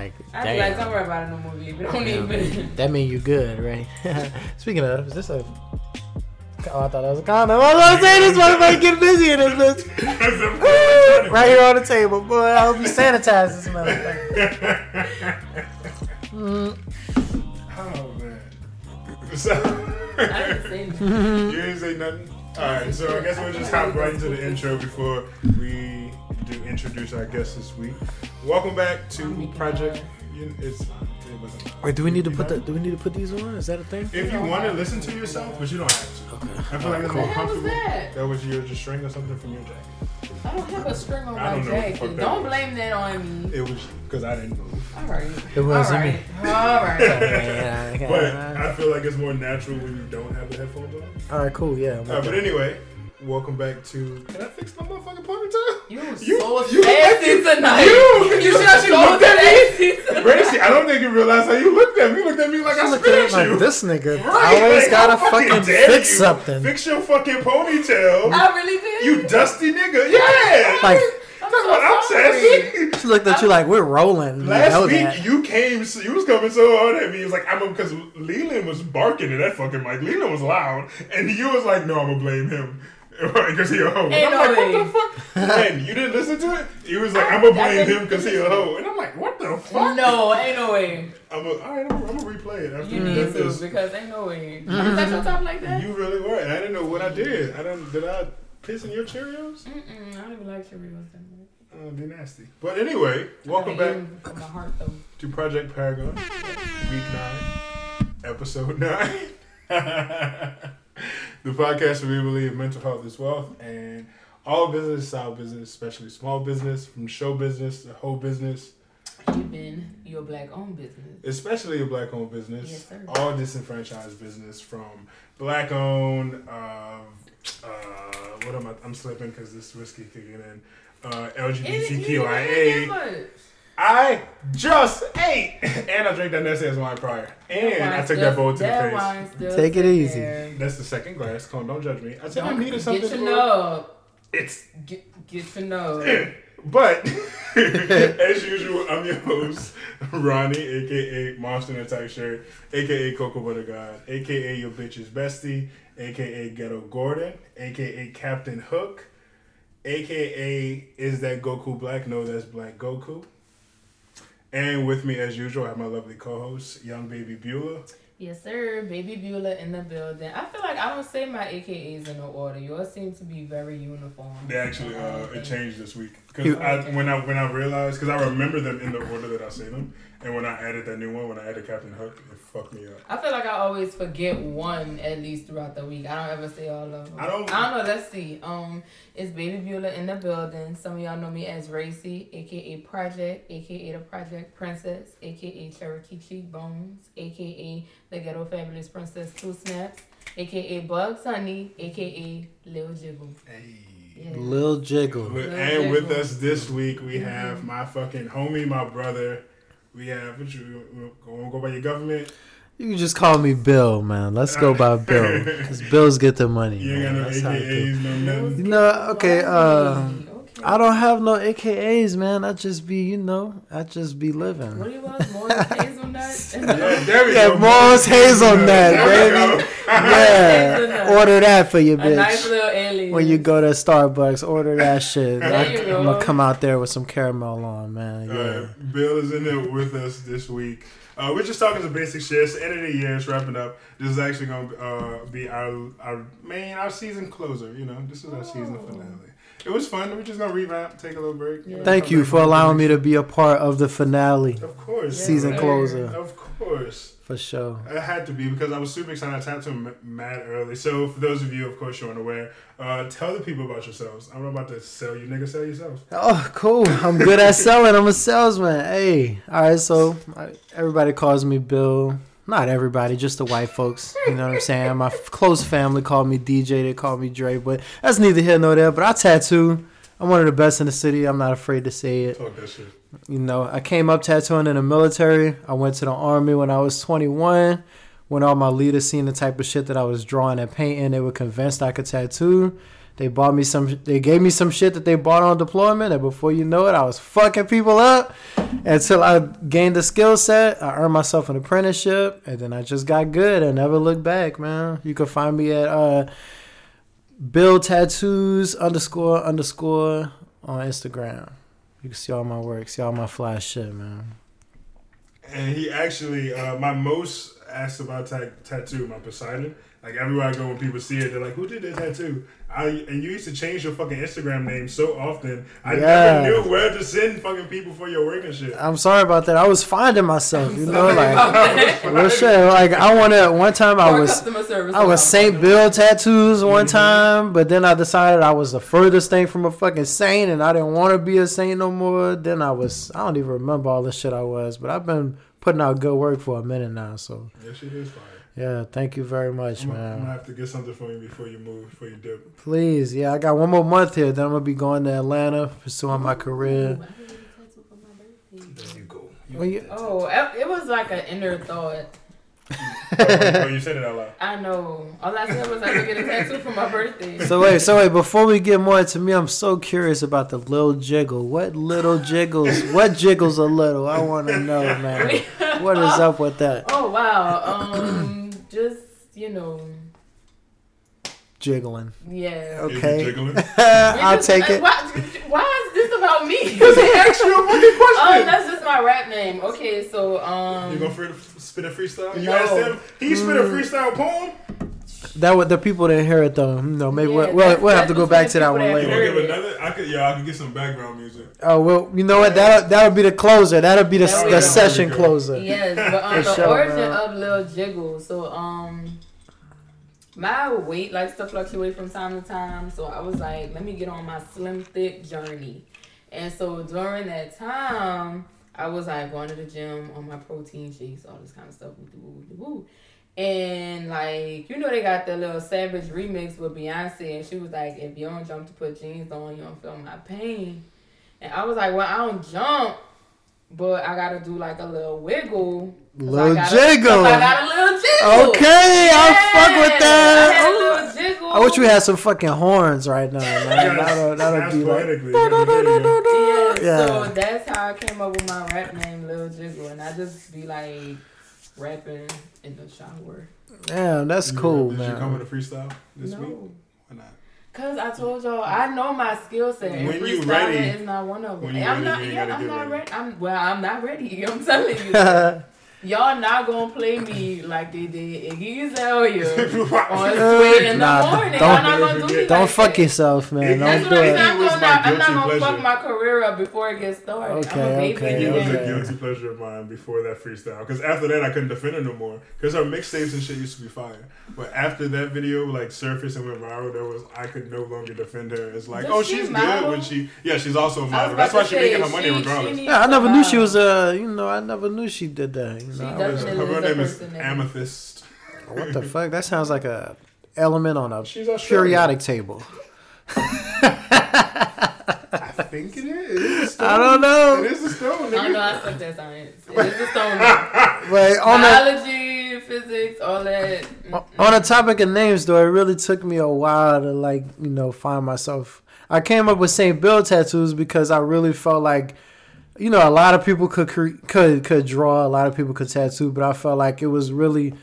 Like, I be like, don't worry about it no more, baby. Don't Damn. even. That mean you good, right? Speaking of, is this a? Oh, I thought that was a condom. I was gonna say this motherfucker get busy in this bitch. right here on the table, boy. I hope you sanitize this motherfucker. Mm. Oh man. So, I didn't say anything. you didn't say nothing. All right, so I guess we'll just hop right into the intro before we do introduce our guest this week. Welcome back to Project. You, it's, it Wait, do we need to put the? Do we need to put these on? Is that a thing? If you want to listen to yourself, but you don't have to. Okay. I feel like it's What more the hell was comfortable. that? That was your just string or something from your jacket. I don't have a string on I my don't know what jacket. Don't blame that on me. It was because I didn't move. All right. It wasn't All me. All right. Yeah, yeah, But. I feel like it's more natural when you don't have the headphones on. All right, cool. Yeah. Uh, but anyway, welcome back to. Can I fix my motherfucking ponytail? You was You- so you sassy tonight. You- you see how she so looked at me? sassy. Gracie, I don't think you realize how you looked at me. You looked at me like I Look spit at at like you. this nigga Right, always like, gotta how fucking fix you? something. Fix your fucking ponytail. I really did. You dusty nigga. Yeah. Like I'm That's so what I'm sorry. saying. she looked at you like we're rolling. You Last know week that. you came, so you was coming so hard at me. It was like I'm because Leland was barking at that fucking mic. Leland was loud, and you was like, "No, I'm gonna blame him." Because he a hoe. And Ain't I'm no like, way. what the fuck? And you didn't listen to it? He was like, I'm gonna I blame didn't him because he a hoe. And I'm like, what the fuck? No, ain't no way. I'm a, all right, I'm, I'm gonna replay it after You we need done to this. because ain't no way. Was that your top like that? You really were, and I didn't know what I did. I didn't. Did I piss in your Cheerios? Mm-mm, I don't even like Cheerios that much. Oh, they nasty. But anyway, welcome I back From my heart though. to Project Paragon, week nine, episode nine. the podcast where we believe mental health is wealth, and all business is our business, especially small business, from show business to whole business, Even your black owned business. especially your black owned business, Yes, sir. all disenfranchised business from black owned. Uh, uh, what am I? I'm slipping because this whiskey kicking in. Uh, LGBTQIA. I just ate, and I drank that Nestle as wine prior, and I took that bowl to the face. Take it easy. That's the second glass. Come on, don't judge me. I said I needed something. To get your for- nub. It's Get get your nub. but as usual, I'm your host, Ronnie, aka Monster Attack Shirt, aka Cocoa Butter God, aka your bitch's bestie, aka Ghetto Gordon, aka Captain Hook, aka is that Goku Black? No, that's Black Goku. And with me, as usual, I have my lovely co-host, Young Baby Beulah. Yes, sir. Baby Beulah in the building. I feel like I don't say my AKAs in no order. Yours seem to be very uniform. They actually uh, it changed this week because I, when I when I realized because I remember them in the order that I say them, and when I added that new one, when I added Captain Hook, it fucked me up. I feel like I always forget one at least throughout the week. I don't ever say all of them. I don't- I don't know. Let's see. Um, it's Baby Beulah in the building. Some of y'all know me as Racy, aka Project, aka the Project Princess, aka Cherokee Cheekbones, aka the Ghetto Fabulous Princess Two Snaps, aka Bugs Honey, aka Lil Jiggle. Hey. Yeah. Lil Jiggle. And with us this week, we have my fucking homie, my brother. We have what you want to go by your government? You can just call me Bill, man. Let's go by Bill, cause Bills get the money. You ain't got no That's how I do. AKAs, no nothing. You know, okay. Uh, Okay. I don't have no AKAs, man. I just be, you know, I just be What living. do you want? More hazelnut? Yeah, there we Yeah, go. Mars hazelnut, There baby. Yeah, Hazelnut. order that for your A nice bitch. little alien. When you go to Starbucks, order that shit. There I, you am go. gonna come out there with some caramel on, man. Uh, Yeah. Bill is in there with us this week. Uh, we're just talking some basic shit. It's the end of the year. It's wrapping up. This is actually going to uh, be our our main our season closer. You know, this is our season Oh. finale. It was fun. We're just gonna revamp, take a little break. Yeah. Thank you for allowing me to be a part of the finale, Of course, season sir. closer, Of course, for sure. it had to be because I was super excited. I tapped him mad early. So for those of you, of course, you're unaware. Uh, tell the people about yourselves. I'm about to sell you, nigga. Sell yourselves. Oh, cool. I'm good at selling. I'm a salesman. Hey, all right. So everybody calls me Bill. Not everybody, just the white folks. You know what I'm saying? My f- close family called me DJ. They called me Dre. But that's neither here nor there. But I tattoo. I'm one of the best in the city. I'm not afraid to say it. Talk that shit. You know, I came up tattooing in the military. I went to the army when I was 21. When all my leaders seen the type of shit that I was drawing and painting, they were convinced I could tattoo. They bought me some. They gave me some shit that they bought on deployment, and before you know it, I was fucking people up until I gained the skill set. I earned myself an apprenticeship, and then I just got good and never looked back, man. You can find me at uh, Bill Tattoos underscore underscore on Instagram. You can see all my work, see all my fly shit, man. And he actually, uh, my most asked about ta- tattoo, my Poseidon. Like everywhere I go, when people see it, they're like, "Who did that tattoo?" I and you used to change your fucking Instagram name so often. I Yeah. never knew where to send fucking people for your work and shit. I'm sorry about that. I was finding myself, you know, like about real shit. Like I wanted one time I was. I was Saint Bill tattoos one Mhm. time, but then I decided I was the furthest thing from a fucking saint, and I didn't want to be a saint no more. Then I was I don't even remember all the shit I was, but I've been putting out good work for a minute now. So That shit is fire. Yeah, thank you very much, I'm, gonna- I'm gonna have to get something for you before you move, before you dip. Please, yeah, I got one more month here. Then I'm gonna be going to Atlanta, pursuing my career. There you go. Well, you- Oh, it it was like an inner thought. Oh, you said it out loud. I know. All I said was I could get a tattoo for my birthday. So wait, so wait, before we get more into me, I'm so curious about the little jiggle. What little jiggles? What jiggles a little? I want to know, man. What is up with that Oh wow. Um, just you know, jiggling? yeah. Okay. Jiggling? I'll Just- take it. Why, why is this about me? Because he asked you a fucking Oh, question. that's just my rap name. Okay, so um, you gonna free, spit a freestyle? You No. asked him. He spit a Mm. freestyle poem. That what the people didn't hear it though. No, maybe Yeah, we'll, we'll, we'll have to go back to that one people You that later. gonna give another? I could. Yeah, I can get some background music. Oh well, you know what? That that'll be the closer. That'll be the, There the go. session There closer. yes, but um, the sure, origin man. of Lil Jiggle. So um, my weight likes to fluctuate from time to time. So I was like, let me get on my slim thick journey. And so during that time, I was like going to the gym on my protein shakes, all this kind of stuff. And like, you know, they got the little Savage remix with Beyonce, and she was like, "If you don't jump to put jeans on, you don't feel my pain." And I was like, "Well, I don't jump, but I gotta do like a little wiggle." 'Cause I Little gotta- jiggle. 'cause I got a little jiggle. Okay, I'll fuck with I that. had a Oh. little jiggle. I wish we had some fucking horns right now, man. That'll, that'll That's be like. poetically. There you Yeah, Yeah. so that's how I came up with my rap name, Lil Jiggle, and I just be like rapping in the shower. Damn, that's go. cool, Did you come man. with a freestyle this week? Why not? cause I told y'all I know my skill set. and When you freestyling ready- is not one of them. when you I'm ready, not. you Yeah, gotta I'm get not ready. ready. I'm well. I'm not ready. I'm telling you. Y'all not gonna play me like they did Iggy Azalea on Sway in the Nah, morning. don't- Y'all not gonna do me Don't like fuck that. yourself, man. That's Don't what do I'm it. saying. I'm, gonna not, I'm not gonna pleasure. fuck my career up before it gets started. Okay, I'm a baby okay, It was a guilty pleasure of mine before that freestyle. Because after that, I couldn't defend her no more. Because her mixtapes and shit used to be fire. But after that video like surfaced and went viral, there was I could no longer defend her. It's like, Does oh, she she's model? good when she. Yeah, she's also a I was model. That's why she's making her money she- regardless. she Yeah, I never knew she was model. uh you know, I never knew she did that. You She know, I doesn't was, It her real name is. Amethyst. what the fuck? That sounds like a element on a She's periodic table. I think it is. It is a stone. I don't know. It is a stone. I don't know. I suck at science. It is a stone. Wait, on the Biology, physics, all that. Mm, on the topic of names though, it really took me a while to like, you know, find myself. I came up with St. Bill tattoos because I really felt like you know, a lot of people could could could draw, a lot of people could tattoo, but I felt like it was really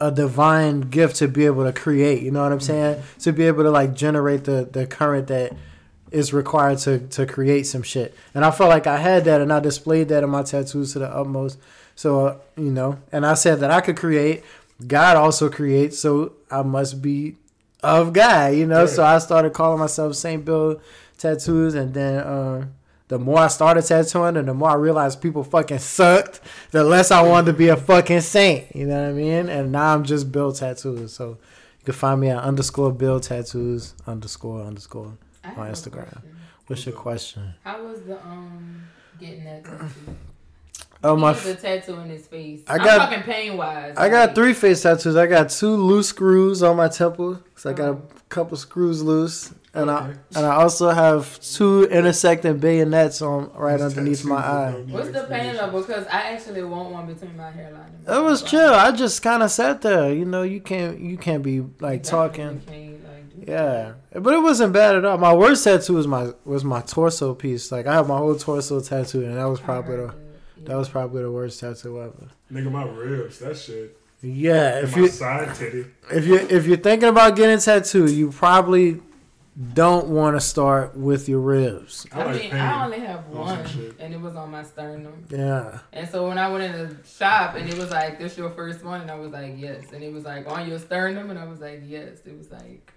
a divine gift to be able to create. You know what I'm saying? To be able to like generate the the current that is required to to create some shit. And I felt like I had that, and I displayed that in my tattoos to the utmost. So uh, you know, and I said that I could create. God also creates, so I must be of God. You know, so I started calling myself Saint Bill Tattoos, and then. Uh, the more I started tattooing and the more I realized people fucking sucked, the less I wanted to be a fucking saint. You know what I mean? And now I'm just Bill Tattoos. So you can find me at underscore Bill Tattoos underscore underscore. On Instagram. What's your question? How was the um getting that tattoo? Oh my! a tattoo in his face. I got- am talking pain wise. I got three face tattoos. I got two loose screws on my temple. So I got a couple screws loose, and I and I also have two intersecting bayonets on right Those underneath my eye. What's the pain explanation. level? Because I actually want one between my hairline. and my It was chill. I just kind of sat there. You know, you can't you can't be like You talking. like, do Yeah, but it wasn't bad at all. My worst tattoo was my was my torso piece. Like I have my whole torso tattooed, and that was probably the that was probably the worst tattoo ever. Nigga, my ribs, that shit. Yeah, And if my you side titty. if you if you're thinking about getting a tattoo, you probably don't want to start with your ribs. I, I, mean, pain. I only have one, and it was on my sternum. Yeah, And so when I went in the shop, and it was like, "This your first one," and I was like, "Yes," and it was like on your sternum, and I was like, "Yes." It was like,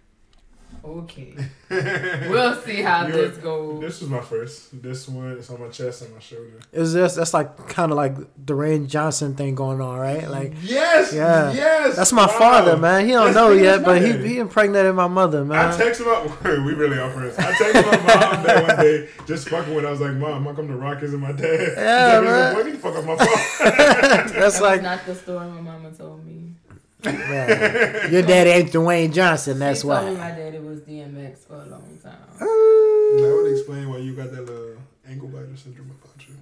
okay, we'll see how You're- this goes. This was my first. This one is on my chest and my shoulder. it's just that's like kind of like the Dwayne Johnson thing going on, right? Like Yes. Yeah. Yes. that's my wow. father, man. He don't That's know yet, but he he impregnated my mother, man. I man. texted my we really are friends. I texted my mom that one day, just fucking with. I was like, "Mom, how come the Rock isn't my dad?" Yeah, She's like, man. Boy, get fuck off my phone. that's That's like not the story my mama told me. Man, your daddy ain't Dwayne Johnson. That's she told me why. my daddy was DMX for a long time. Uh, that would explain why you got that little ankle biter syndrome about you.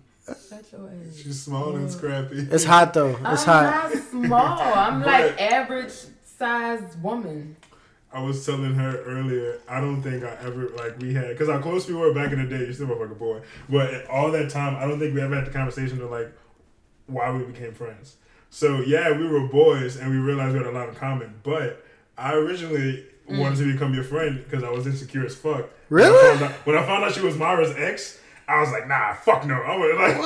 Shut your. She's small and scrappy. It's hot though. I'm It's hot. not small. I'm like average sized woman. I was telling her earlier, I don't think I ever like we had because how close we were back in the day. You're still a fucking boy, but all that time, I don't think we ever had the conversation of like why we became friends. So yeah, we were boys and we realized we had a lot in common. But I originally wanted to become your friend because I was insecure as fuck. When I Really? found out- When I found out she was Myra's ex, I was like, nah, fuck no. I was like,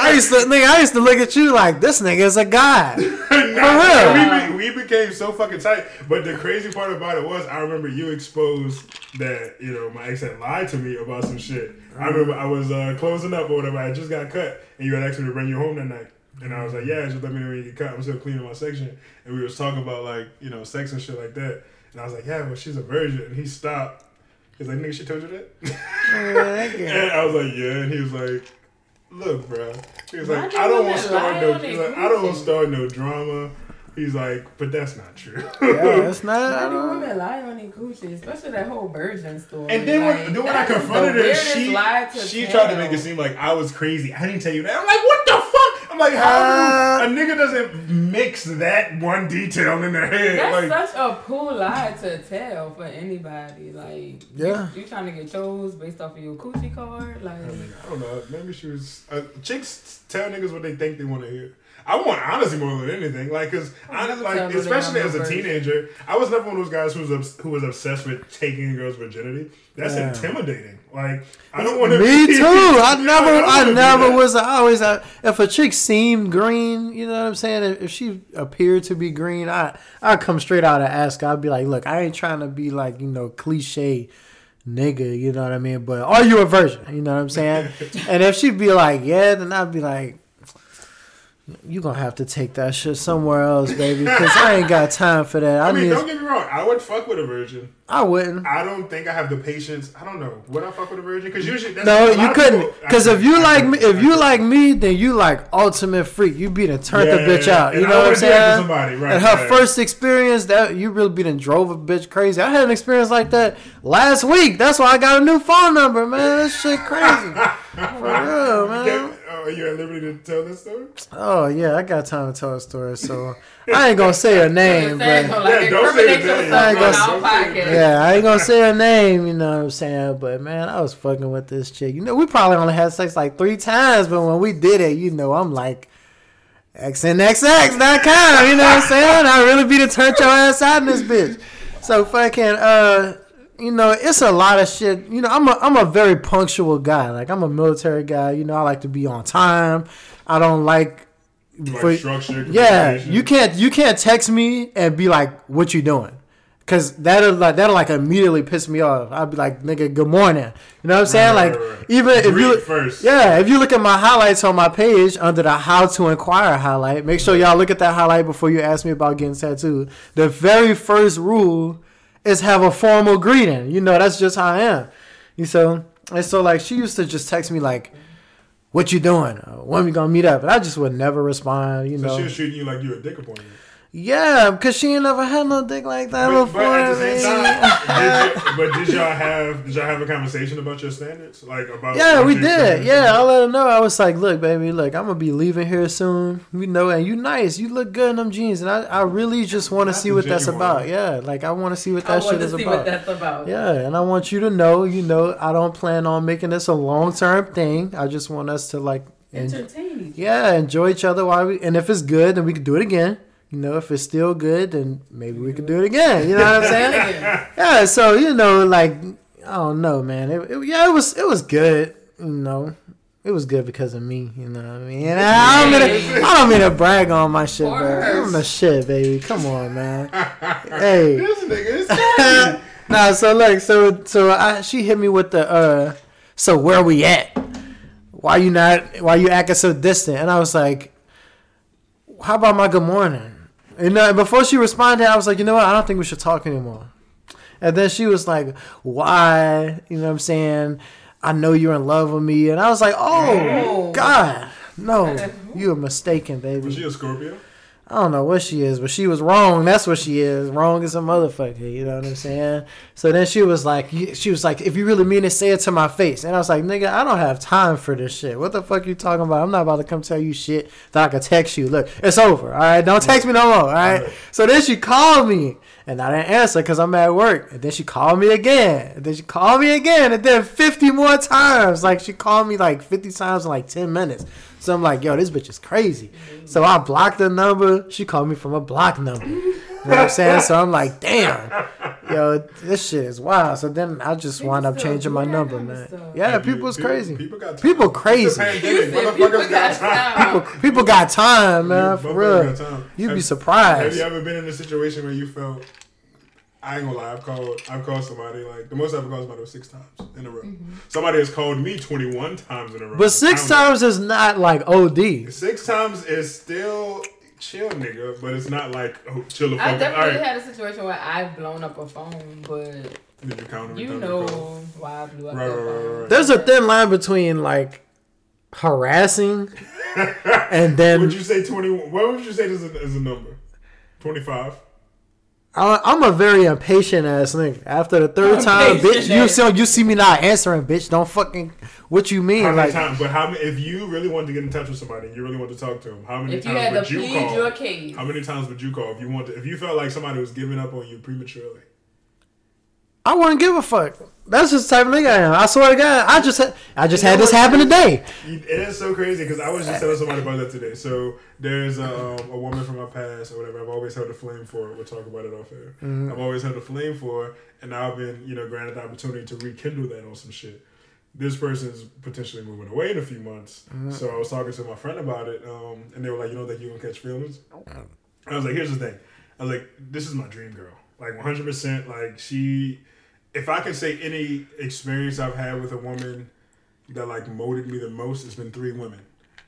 I used to nigga, I used to look at you like this nigga is a guy. Nah, we, be, we became so fucking tight. But the crazy part about it was, I remember you exposed that you know my ex had lied to me about some shit. I remember I was uh, closing up or whatever. I just got cut, and you had asked me to bring you home that night. And I was like, yeah, just let me know when you get cut. I'm still cleaning my section. And we was talking about like you know sex and shit like that. And I was like, yeah, well she's a virgin. And he stopped. He's like, nigga, she told you that? and I was like, yeah. And he was like, look, bro. He was like, I don't want to start no. He's like, I don't want to start no drama. He's like, but that's not true. Yeah, it's not. I Why do women lie on their coochie? Especially that whole virgin story. And then when, Like, then when I that is the confronted her, she she tell. tried to make it seem like I was crazy. I didn't tell you that. I'm like, what the fuck? I'm like, how Uh, do a nigga doesn't mix that one detail in their head? That's like, such a cool lie to tell for anybody. Like, Yeah. you, you trying to get chose based off of your coochie card? Like, I, mean, I don't know. Maybe she was. Uh, chicks tell niggas what they think they want to hear. I want honesty more than anything. Like, cause I never like, especially as a version. teenager, I was never one of those guys who was obs- who was obsessed with taking a girl's virginity. That's Yeah. intimidating. Like, I don't want to. Me too. I never, don't I never was. I always, I, if a chick seemed green, you know what I'm saying. If, if she appeared to be green, I, I'd come straight out and ask. her. I'd be like, look, I ain't trying to be like, you know, cliche nigga. You know what I mean? But are you a virgin? You know what I'm saying? and if she'd be like, yeah, then I'd be like. You gonna have to take that shit somewhere else, baby, because I ain't got time for that. I, I mean, don't get me wrong. I would fuck with a virgin. I wouldn't. I don't think I have the patience. I don't know. Would I fuck with a virgin? Because usually, that's, No, a you couldn't. Because if you like me, if you like me, then you like ultimate freak. You be to turn the Yeah, bitch out. You know what I'm wanna do that to saying? somebody, right, and her right. first experience, that you really be done drove a bitch crazy. I had an experience like that last week. That's why I got a new phone number, man. That shit crazy. For real, man. Yeah, oh, are you at liberty to tell this story? Oh yeah, I got time to tell a story, so I ain't gonna say her name, saying, but. so, like, Yeah, don't say incriminate the name. I ain't gonna say- podcast. Yeah, I ain't gonna say her name, you know what I'm saying? But man, I was fucking with this chick. You know, we probably only had sex like three times, but when we did it, you know, I'm like xnxx.com, you know what I'm saying? I really be to turn your ass out in this bitch. So fucking uh you know, it's a lot of shit. You know, I'm a I'm a very punctual guy. Like I'm a military guy, you know, I like to be on time. I don't like Like for- structure. yeah, you can't you can't text me and be like, "What you doing?" Cause that'll like that'll like immediately piss me off. I'd be like, "Nigga, good morning." You know what I'm saying? Right, like right, right. even if you Read look, first. yeah, if you look at my highlights on my page under the "How to Inquire" highlight, make sure y'all look at that highlight before you ask me about getting tattooed. The very first rule is have a formal greeting. You know, that's just how I am. You so and so like she used to just text me like, "What you doing? When we gonna meet up?" And I just would never respond. You So know. she was treating you like you were a dick appointment. Yeah, because she ain't never had no dick like that But, before. but at the same man. time, did you, but did y'all have did y'all have a conversation about your standards, like about? Yeah, we did. Yeah, I are? let her know. I was like, look, baby, look, I'm gonna be leaving here soon. You know, and you nice. You look good in them jeans, and I, I really just want to That's see what that's about. Yeah, like I want to see what that want shit is see about. what that's about. Yeah, and I want you to know, you know, I don't plan on making this a long term thing. I just want us to like, Entertain. yeah, enjoy each other while we, and if it's good, then we can do it again. You know, if it's still good, then maybe we can do it again. You know what I'm saying? yeah. So you know, like, I don't know, man. It, it- yeah, it was it was good. You know, it was good because of me. You know what I mean? And I don't mean to, I don't mean to brag on my shit, bro. I'm the shit, baby. Come on, man. hey. This nigga is nah, so look, so so I, she hit me with the uh so where we at? Why you not why you acting so distant? And I was like, How about my good morning? And uh, before she responded, I was like, you know what, I don't think we should talk anymore. And then she was like, Why? You know what I'm saying? I know you're in love with me. And I was like, Oh Oh. God. No, you are mistaken, baby. Was she a Scorpio? I don't know what she is, but she was wrong. That's what she is. Wrong as a motherfucker. You know what I'm saying? So then she was like, she was like, if you really mean it, say it to my face. And I was like, nigga, I don't have time for this shit. What the fuck you talking about? I'm not about to come tell you shit that I could text you. Look, it's over. All right, don't text me no more. All right. Right. So then she called me, and I didn't answer because I'm at work. And then she called me again. And then she called me again, and then 50 more times. Like she called me like 50 times in like 10 minutes. So I'm like, yo, this bitch is crazy. So I blocked the number. She called me from a block number. You know what I'm saying? So I'm like, damn, yo, this shit is wild. So then I just People wound up changing my number, man. stuff. Yeah, People- people's people- crazy. People got time. People crazy. pandemic. You said Motherfuckers people got got time. time. People got time, man, Yeah, for real. got time. You'd be surprised. Have you ever been in a situation where you felt? I ain't gonna lie. I've called. I've called somebody like the most I've called somebody was six times in a row. Mm-hmm. Somebody has called me twenty one times in a row. But six Counting. times is not like OD. Six times is still chill, nigga. But it's not like oh, chill. I out. definitely All right. had a situation where I've blown up a phone, but Did you count you know why I blew up Right, right, right, right. There's a thin line between like harassing and then Would you say twenty? What would you say is a, is a number? Twenty five. I, I'm a very impatient ass nigga. After the third time, bitch, you see you see me not answering, bitch. Don't fucking what you mean? How many Like times? But how many? If you really wanted to get in touch with somebody and you really wanted to talk to them, how many If you times had to would you plead call? your case, How many times would you call if you want to, if you felt like somebody was giving up on you prematurely? I wouldn't give a fuck. That's just the type of nigga I am. I swear to God, I just had, I just You had this happen crazy? today. It is so crazy because I was just telling somebody about that today. So there's um, a woman from my past or whatever. I've always held a flame for. We'll talk about it off air. Mm-hmm. I've always held a flame for, and now I've been you know granted the opportunity to rekindle that on some shit. This person's potentially moving away in a few months. Mm-hmm. So I was talking to my friend about it, um, and they were like, "You know, that you gonna catch feelings?" I was like, "Here's the thing." I was like, "This is my dream girl. Like 100. percent Like she." If I could say any experience I've had with a woman that like molded me the most, it's been three women.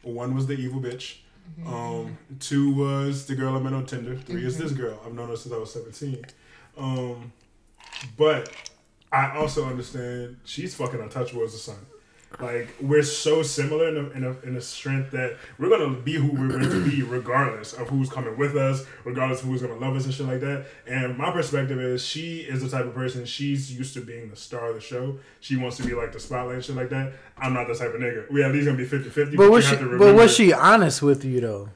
One was the evil bitch. Um, two was the girl I met on Tinder. 3 is this girl. I've known her since I was seventeen. Um, but I also understand she's fucking untouchable as a son. Like we're so similar in a, in a, in a strength that we're gonna be who we're meant to be, regardless of who's coming with us, regardless of who's gonna love us and shit like that. And my perspective is, she is the type of person she's used to being the star of the show. She wants to be like the spotlight and shit like that. I'm not the type of nigga. We at least gonna be 50-50, But was she? have to But was she honest with you though?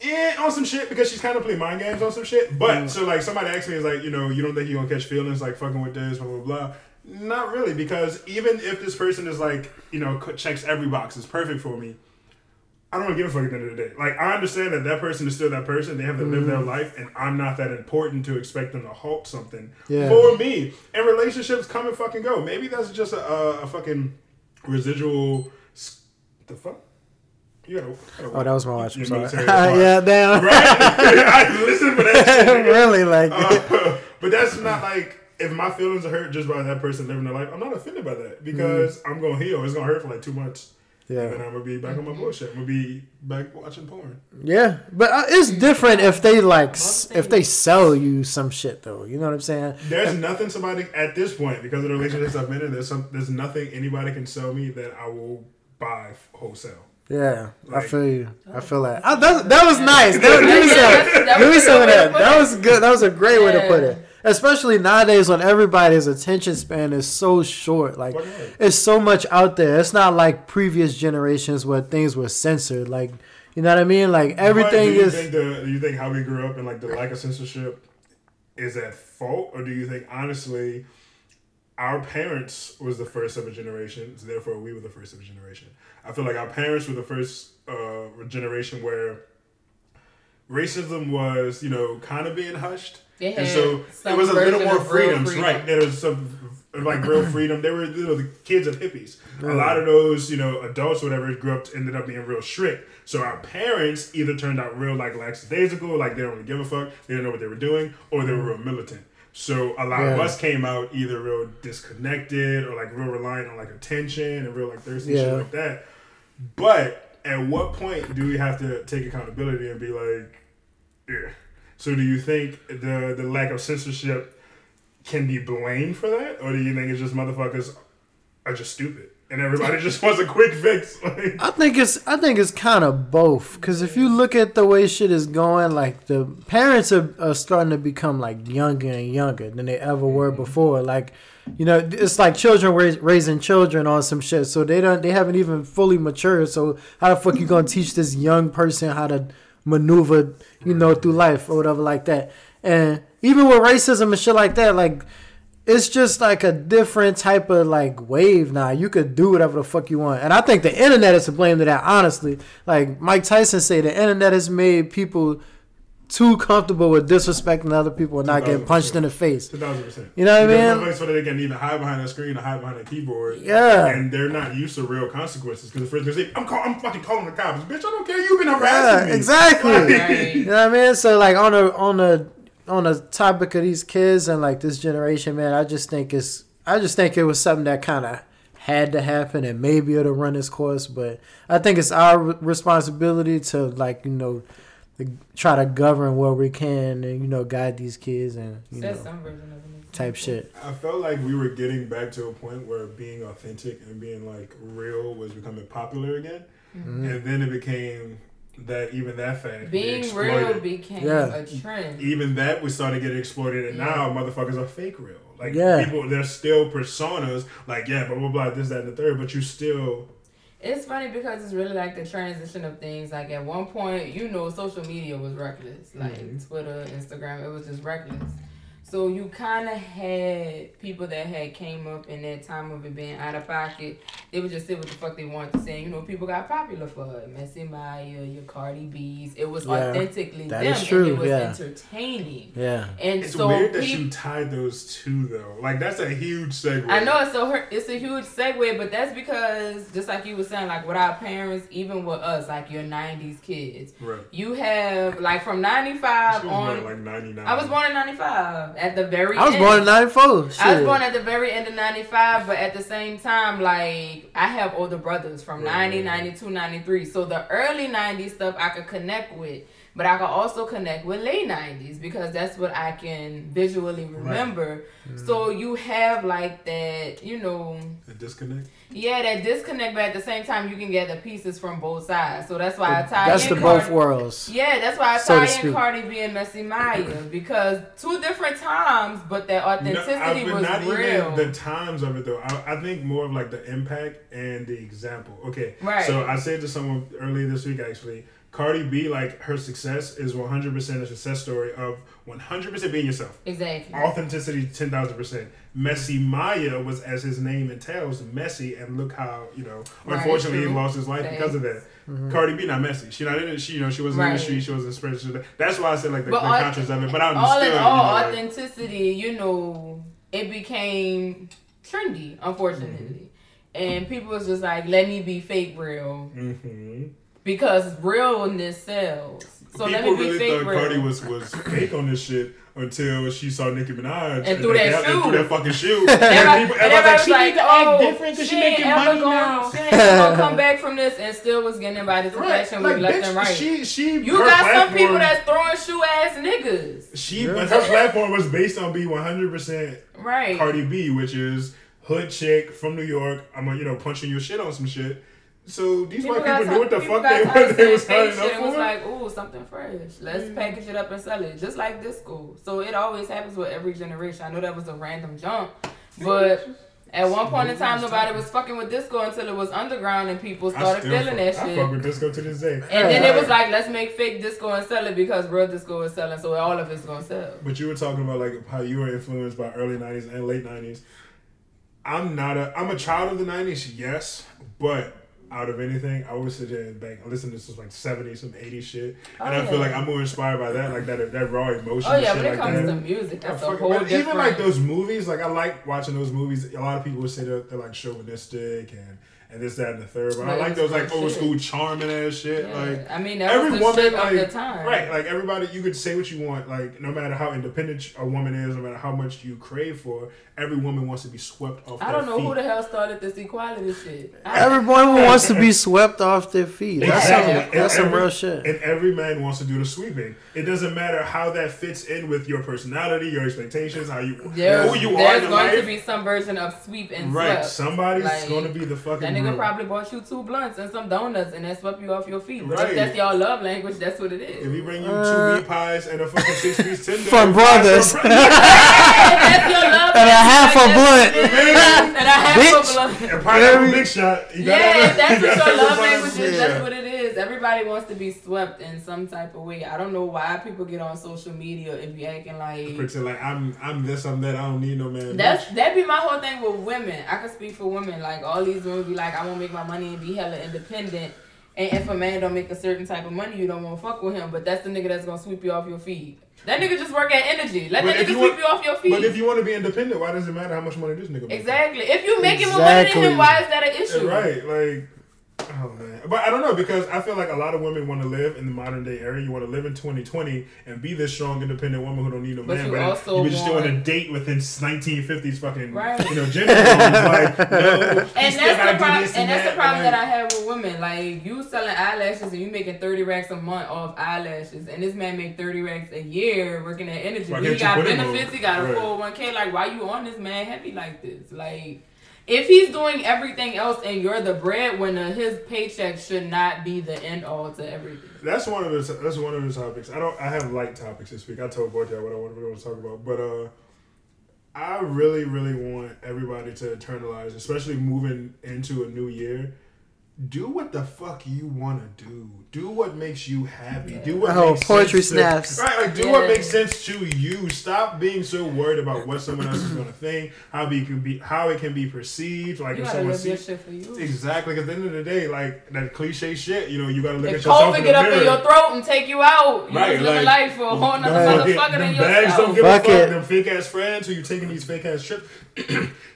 yeah, on some shit because she's kind of playing mind games on some shit. But Mm. so like somebody asked me is like, you know, you don't think you gonna catch feelings like fucking with this, blah blah blah. Not really, because even if this person is like, you know, checks every box, is perfect for me. I don't give a fuck at the end of the day. Like I understand that that person is still that person. They have to live Mm. their life, and I'm not that important to expect them to halt something Yeah. for me. And relationships come and fucking go. Maybe that's just a, a, a fucking residual. The fuck. You gotta, gotta Oh, that was my watch. I'm sorry. yeah, damn. Right? I listen for that shit. really, like, Uh, but that's not like if my feelings are hurt just by that person living their life. I'm not offended by that because I'm gonna heal. It's gonna hurt for like two months, Yeah. and then I'm gonna be back on my bullshit. I'm gonna be back watching porn. yeah. But uh, it's different if they like s- if they sell you some shit though. You know what I'm saying? There's nothing somebody at this point because of the relationships I've been in. There's some. There's nothing anybody can sell me that I will buy wholesale. Yeah, I feel you. I feel that. Oh, that, that was nice. That, give me Yeah, some, that's- that give me was some of good that. That was good. That was a great way to put it. Especially nowadays when everybody's attention span is so short. Like it's so much out there. It's not like previous generations where things were censored. Like you know what I mean? Like everything you is. Think the, do you think how we grew up and like the lack of censorship is at fault, or do you think honestly, our parents was the first of a generation, so therefore we were the first of a generation? I feel like our parents were the first uh, generation where racism was, you know, kind of being hushed. They And so it was a little more freedoms, freedom. right? There was some like real freedom. They were you know the kids of hippies. A lot of those you know adults or whatever grew up ended up being real strict. So our parents either turned out real like lackadaisical, like they don't really give a fuck, they didn't know what they were doing, or they were real militant. So a lot of us came out either real disconnected or like real reliant on like attention and real like thirsty shit Yeah. like that. But at what point do we have to take accountability and be like, yeah. So do you think the the lack of censorship can be blamed for that, or do you think it's just motherfuckers are just stupid and everybody just wants a quick fix? Like, I think it's I think it's kind of both because if you look at the way shit is going, like the parents are, are starting to become like younger and younger than they ever were mm-hmm. before. Like, you know, it's like children rais- raising children on some shit, so they don't they haven't even fully matured. So how the fuck you gonna teach this young person how to maneuver, you know, through life or whatever like that? And even with racism and shit like that, like it's just like a different type of like wave now. You could do whatever the fuck you want, and I think the internet is to blame to that. Honestly, like Mike Tyson say, the internet has made people too comfortable with disrespecting other people and not getting punched in the face. two thousand percent. You know what I mean? So that they can even hide behind a screen or hide behind a keyboard. Yeah. and they're not used to real consequences because the first they say, "I'm call, I'm fucking calling the cops, bitch. I don't care. You've been Yeah, harassing me." exactly. Right. You know what I mean? So like on a on a on a topic of these kids and like this generation, man, I just think it's I just think it was something that kind of had to happen and maybe it'll run its course. But I think it's our responsibility to like you know to try to govern where we can and you know guide these kids and you Said know some version of it. type shit. I felt like we were getting back to a point where being authentic and being like real was becoming popular again, Mm-hmm. and then it became that even that fact Being real became Yeah. a trend. even that we started getting exploited, and Yeah. now motherfuckers are fake real. Like Yeah. people, they're still personas. Like yeah, blah blah blah, this that and the third, but you still It's funny because it's really like the transition of things. Like at one point, you know, social media was reckless. Like Mhm. Twitter, Instagram, it was just reckless. So you kind of had people that had came up in that time of it being out of pocket. They would just say what the fuck they wanted to say. You know, people got popular for uh, it. Messy Mya, your Cardi B's. It was Yeah, authentically that them, is true, and it was yeah. entertaining. Yeah. And it's so weird that peop- you tied those two though. Like that's a huge segue. I know it's so hurt. It's a huge segue, but that's because just like you were saying, like with our parents, even with us, like your '90s kids, Right. you have like from She '95 was on. in, like ninety nine. I was born in '95 at the very. I was end. born in '94. Shit. I was born at the very end of 95, but at the same time, like, I have older brothers from Right. 90, 92, 93. So the early 90s stuff I could connect with, but I can also connect with late 90s because that's what I can visually remember. Mm. So you have, like, that, you know, a disconnect. yeah, that disconnect, but at the same time, you can get the pieces from both sides. So that's why I tie That's in the Cardi- both worlds. yeah, that's why I So tie in speak. Cardi B and Messy Mya because two different times, but that authenticity but was not real. even the times of it though. I, I think more of like the impact and the example. Okay, Right. So I said to someone earlier this week actually, Cardi B like her success is one hundred percent a success story of one hundred percent being yourself. exactly. Authenticity, ten thousand percent. Messy Mya was, as his name entails, messy, and look how you know. Right, unfortunately, he lost his life Thanks. because of that. Mm-hmm. Cardi B not messy. She not in it. She you know she wasn't in the street. She wasn't spread. That's why I said like the, But the all- contrast of it. But I all understood. in all, you know, like- authenticity, you know, it became trendy, unfortunately. And people was just like, let me be fake real Mhm. Because realness sells. So let People me be really fake thought real. Cardi was, was fake on this shit until she saw Nicki Minaj And threw that shoe. threw that fucking shoe. And everybody, people- and everybody everybody was like, "She need to act oh, different 'cause she ain't making money gonna, now." She ain't gonna come back from this and still was getting invited to Right, fashion like, week left bitch, and right. She, she, you her got some people that's throwing shoe ass niggas. She, Yeah. but her platform was based on being 100% Right. Cardi B, which is hood chick from New York. I'm gonna, you know, punching your shit on some shit. So these People white people knew what the fuck they, what they was signing up and was like, ooh, something fresh. Let's Mm. package it up and sell it. Just like disco. So it always happens with every generation. I know that was a random jump. But at one point in time nobody was fucking with disco until it was underground and people started feeling that I shit. fuck with disco to this day. And then it was like, let's make fake disco and sell it because real disco is selling, so all of it's gonna sell. But you were talking about like how you were influenced by early '90s and late '90s. I'm not a. I'm a child of the '90s, yes, but out of anything, I always sit there and bang, listen to some like '70s, some '80s shit, oh, and Oh, I feel like I'm more inspired by that, like that that raw emotion. Oh yeah, shit when it like comes that. to music, that's a fucking- whole different. even like those movies, like I like watching those movies. A lot of people would say that they're like chauvinistic and and this, that, and the third. But I like those like good old shit. school charming ass shit. Yeah. Like I mean, that every was the woman, like of the time. right, like everybody, you could say what you want. Like no matter how independent a woman is, no matter how much you crave for, every woman wants to be swept off. I their don't know feet. who the hell started this equality shit. I- woman wants to be swept off their feet. That's Exactly. some, And that's some real shit. And every man wants to do the sweeping. It doesn't matter how that fits in with your personality, your expectations, how you There's, who you are there's going life. to be some version of sweep and right, swept. somebody's Like, going to be the fucking. That nigga groom. probably bought you two blunts and some donuts and that swept you off your feet. But Right. if that's y'all love language, that's what it is. If is. he bring you Uh, two meat pies and a fucking six piece tender From and fries brothers. from brothers, that's your love And a language, half like, a blunt. what it is. And a half Bitch. a blunt. and pineapple big shot. You gotta Yeah, if that's you what gotta your love a language is, yeah. that's what it is. Everybody wants to be swept in some type of way. I don't know why people get on social media and be acting like Pretend like I'm I'm this, I'm that. I don't need no man. That's that be my whole thing with women. I could speak for women. Like all these women be like, I want to make my money and be hella independent. And if a man don't make a certain type of money, you don't want to fuck with him. But that's the nigga that's gonna sweep you off your feet. That nigga just work at Entergy. Let But that if nigga you sweep want- you off your feet. But if you want to be independent, why does it matter how much money this nigga makes? exactly. If you making more money than him, why is that an Yeah, issue? right, like, oh man. But I don't know because I feel like a lot of women want to live in the modern day era. You want to live in 2020 and be this strong, independent woman who don't need no But man. you but also you just still want to want- date within 1950s fucking, Right. you know, gender roles. Like, no, And that's the do problem. this And that's the problem like- that I have with women. Like you selling eyelashes and you making thirty racks a month off eyelashes, and this man make thirty racks a year working at Entergy. Why he got benefits. on? He got a Right. four hundred one k. Like why you on this man heavy like this? Like. If he's doing everything else and you're the breadwinner, his paycheck should not be the end all to everything. That's one of the that's one of the topics. I don't. I have light topics this week. I told y'all what I want to talk about, but uh, I really, really want everybody to internalize, especially moving into a new year. Do what the fuck you want to do. Do what makes you happy. Do what Oh, makes poetry sense to- right, like do Yeah. what makes sense to you. Stop being so worried about what someone else is going to think, how be can be, how it can be perceived. Like You if someone live your sees shit for you. exactly. 'cause At the end of the day, like that cliche shit, you know, you got to look If at yourself COVID in get the up mirror. in your throat and take you out, you Right, just living like- life for a whole nother Right. motherfucker than them bags don't yourself. give Fuck a fuck. it. Them fake ass friends who you taking these fake ass trips,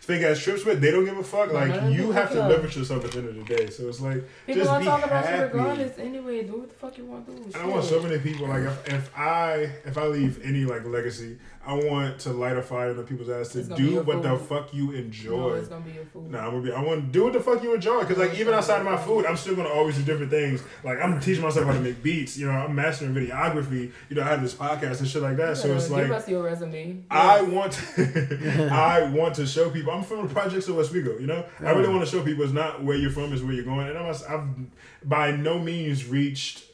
fake ass trips with, they don't give a fuck. Like you have to with yourself at the end of the day. So it's like People just be talk about happy. regardless anyway. Do what the fuck you want to do. And I want so many people like if, if I if I leave any like legacy, I want to light a fire under people's ass to It's gonna be do what the fuck you No, enjoy. it's gonna be your food. Nah, I'm gonna be. I want to do what the fuck you enjoy. Cause like even outside of my food, I'm still gonna always do different things. Like I'm teaching myself how to make beats. You know, I'm mastering videography. You know, I have this podcast and shit like that. So it's give like us your resume. I want to, I want to show people. I'm from the projects of Oswego. You know, I really want to show people it's not where you're from, it's where you're going. And I'm, I've by no means reached.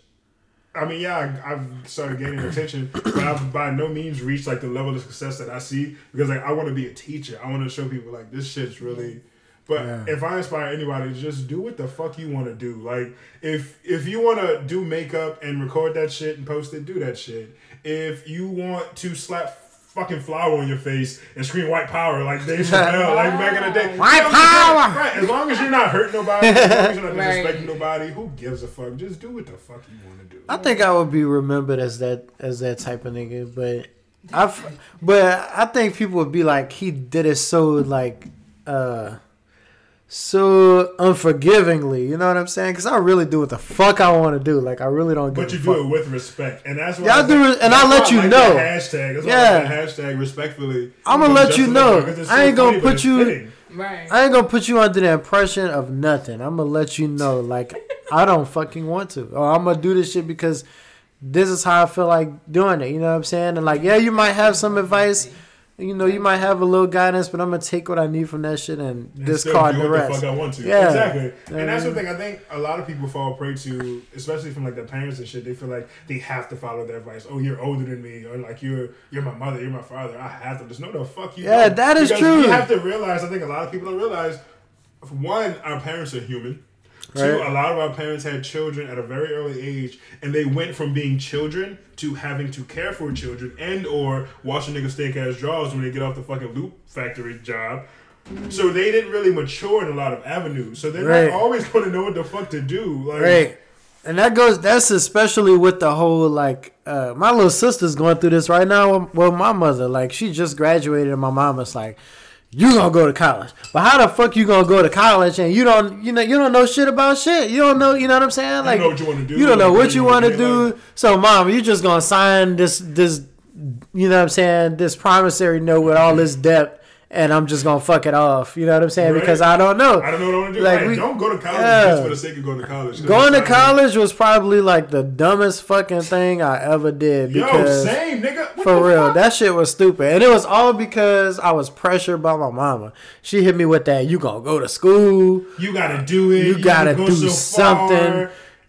I mean, yeah, I, I've started gaining attention, but I've by no means reached like the level of success that I see because like I want to be a teacher. I want to show people like this shit's really. But Yeah. if I inspire anybody just do what the fuck you want to do, like if if you want to do makeup and record that shit and post it, do that shit. If you want to slap fucking flour on your face and scream white power like Dave Chappelle, like back in the day, White You know what I'm saying? power! Right, as long as you're not hurting nobody, as long as you're not Right. disrespecting nobody, who gives a fuck? Just do what the fuck you want to do. I think I would be remembered as that as that type of nigga, but I've but I think people would be like he did it so like uh so unforgivingly, you know what I'm saying? Because I really do what the fuck I want to do. Like I really don't give But you a do fuck. it with respect, and that's why. Yeah, I do it- and that's I let why you like know. Hashtag. That's why Yeah. I like hashtag respectfully. I'ma let you know. Bieber, 'cause it's I ain't gonna funny, put you- fitting. Right. I ain't gonna put you under the impression of nothing. I'm gonna let you know, like I don't fucking want to, or I'm gonna do this shit because this is how I feel like doing it. You know what I'm saying? And like, yeah, you might have some advice, You know, you might have a little guidance, but I'm gonna take what I need from that shit and and discard the rest. the fuck I want to. Yeah. Exactly. Yeah. And that's the thing. I think a lot of people fall prey to, especially from like their parents and shit. They feel like they have to follow their advice. Oh, you're older than me, or like you're you're my mother, you're my father. I have to. Just no, the fuck you. Yeah, don't. that is Because true. You have to realize. I think a lot of people don't realize. One, our parents are human. Two, a lot of our parents had children at a very early age, and they went from being children to having to care for children and or wash a nigga steak ass drawers when they get off the fucking loop factory job. So they didn't really mature in a lot of avenues. So they're Right. not always going to know what the fuck to do. Like, Right. And that goes that's especially with the whole like uh my little sister's going through this right now with my mother. Like she just graduated and my mama's like, You gonna go to college. But how the fuck you gonna go to college and you don't you know you don't know shit about shit. You don't know you know what I'm saying? Like know what you wanna do, You don't know what you wanna be do. like- So mom, you just gonna sign this this you know what I'm saying, this promissory note with all this debt and I'm just gonna fuck it off. You know what I'm saying? Right. Because I don't know. I don't know what I want to do. Like, Like, we- don't go to college yeah. just for the sake of going to college. Going to college was probably like the dumbest fucking thing I ever did Yo, same nigga. What for real, fuck? that shit was stupid. And it was all because I was pressured by my mama. She hit me with that, you gonna go to school. You gotta do it. You gotta go do so something. far.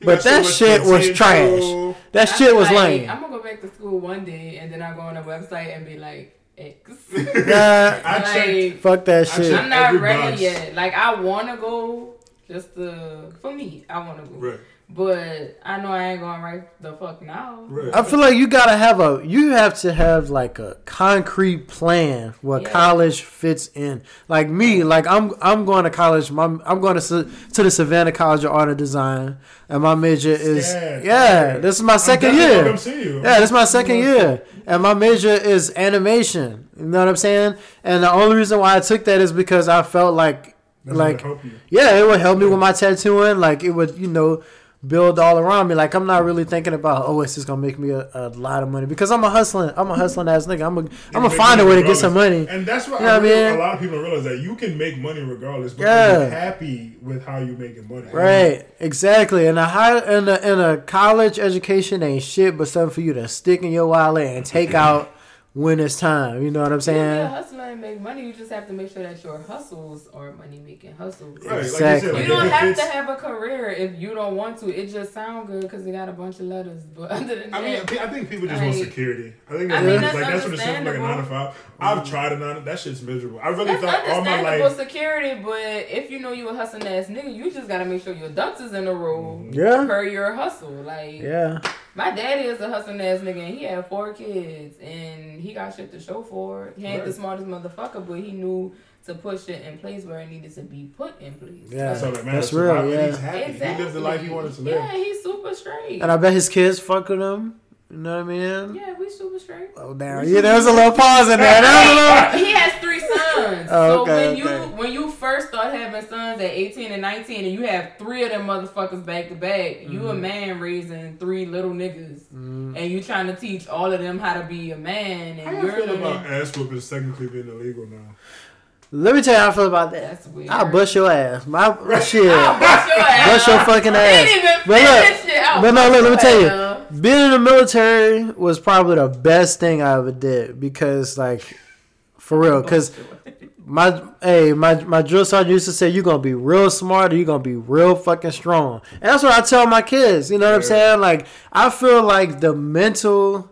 You But got so that shit was trash. That I shit was like, lame. I'm gonna go back to school one day and then I go on a website and be like, X. Nah, I checked. like, fuck that I shit. I'm not ready box. yet. Like I wanna go just to for me, I wanna go. Right. But I know I ain't going right the fuck now. Right. I feel like you gotta have a you have to have like a concrete plan where Yeah. college fits in. Like me, like I'm I'm going to college. My, I'm going to to the Savannah College of Art and Design, and my major is Scared. yeah. This is my I'm second year. gonna Come see you. Yeah, this is my second year, and my major is animation. You know what I'm saying? And the only reason why I took that is because I felt like That's like help you. yeah, it would help me with my tattooing. Like it would, you know, build all around me. Like I'm not really thinking about oh, it's just gonna make me a, a lot of money because I'm a hustling, I'm a hustling ass nigga. I'm a, I'm gonna find a money way to get some money. And that's what, You know I what I mean? a lot of people realize that you can make money regardless, but Yeah. you're happy with how you're making money. Right, exactly. And a high and a, and a college education ain't shit, but something for you to stick in your wallet and take out when it's time. You know what I'm You can be a saying? hustler and make money. You just have to make sure that your hustles are money making hustles. Right, Exactly. Like You you said, like don't have to have a career if you don't want to. It just sound good because it got a bunch of letters. But other than I mean, that, I think people just want security. I think I that's, mean, like that's that's what it seems like a nine to five. I've tried a nine. That shit's miserable. I really that's thought all my understandable life. security. But if you know you a hustling ass nigga, you just gotta make sure your ducks is in a row mm-hmm. Yeah. per your hustle. Like Yeah. my daddy is a hustling ass nigga, and he had four kids, and he got shit to show for it. He ain't the smartest motherfucker, but he knew to push it in place where it needed to be put in place. Yeah. That's that. That's real, Survival. yeah. He's happy. He lived the life he wanted to live. Yeah, he's super straight. And I bet his kids fuck with him. You know what I mean? yeah, we super straight. Oh damn! Yeah, there was a little pause in there. There was a little. he has three sons. Oh, so okay, when you when you first start having sons at 18 and 19 and you have three of them motherfuckers back to back, you Mm-hmm. a man raising three little niggas. And you trying to teach all of them how to be a man How and do you feel about ass whooping technically being illegal now? Let me tell you how I feel about that. that's weird. I'll bust your ass. My shit. I'll bust your ass. Bust your fucking ass. didn't even But look, it. I'll but no, look, let me tell you. Being in the military was probably the best thing I ever did because, like, for real, because my hey my my drill sergeant used to say you're gonna be real smart or you're gonna be real fucking strong and that's what i tell my kids you know what i'm saying like i feel like the mental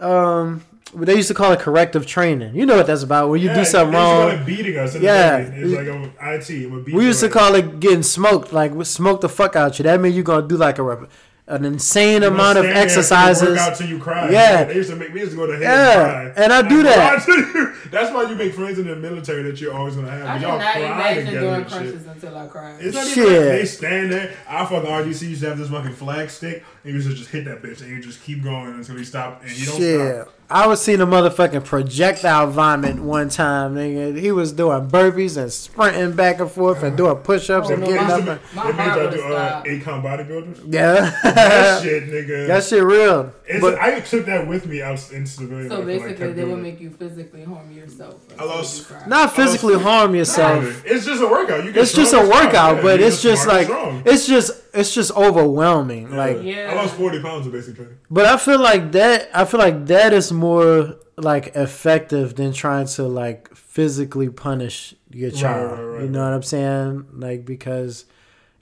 um they used to call it corrective training you know what that's about when you Yeah, do something they used to call wrong beating us. Yeah. It's like I'm IT. I'm we used to your call it getting smoked like we smoke the fuck out you that means you're gonna do like a rep- an insane ass. amount of Stand there exercises Work out till you cry. Yeah. they used to make. We used to go to head Yeah, and cry. and I do Like, that. why do you- That's why you make friends in the military that you're always gonna have. I Y'all cry imagine together doing and shit. crunches until I cry. It's not Shit. even like they stand there. I fucking RDC used to have this fucking flag stick, and you used to just hit that bitch, and you just keep going until he stop, and you don't Shit. stop. I was seeing a motherfucking projectile vomit one time, nigga. He was doing burpees and sprinting back and forth and doing push ups Oh, and no, getting my- up. They And, My heart y'all would do uh, stop. Acon bodybuilders. yeah. That shit, nigga. that shit real. But I took that with me out in civilian. So life and, like, basically, kept they will make you physically harm yourself. I lost- not physically harm yourself. It's just a workout. You get It's just a strong and strong. workout, Yeah, but it's just like it's just it's just overwhelming. Like Yeah. I lost forty pounds of basic training. But I feel like that. I feel like that is more like effective than trying to like physically punish your child. right, right, you know right. what I'm saying? Like because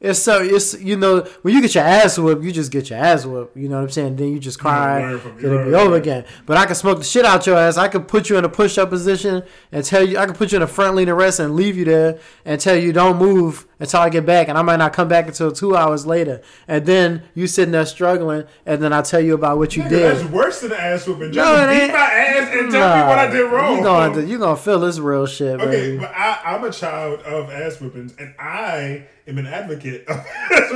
it's so it's you know when you get your ass whooped, you just get your ass whooped. You know what I'm saying? Then you just cry, it'll Right, be right, over right. again. But I can smoke the shit out your ass. I could put you in a push up position and tell you I can put you in a front lean rest and leave you there and tell you don't move until I get back, and I might not come back until two hours later. And then you sitting there struggling, and then I tell you about what you Nigga, did. That's worse than ass whooping. No, Just it beat ain't. my ass and tell me what I did wrong. You gonna you gonna feel this real shit, Okay, baby. but I, I'm a child of ass whippings, and I am an advocate of ass.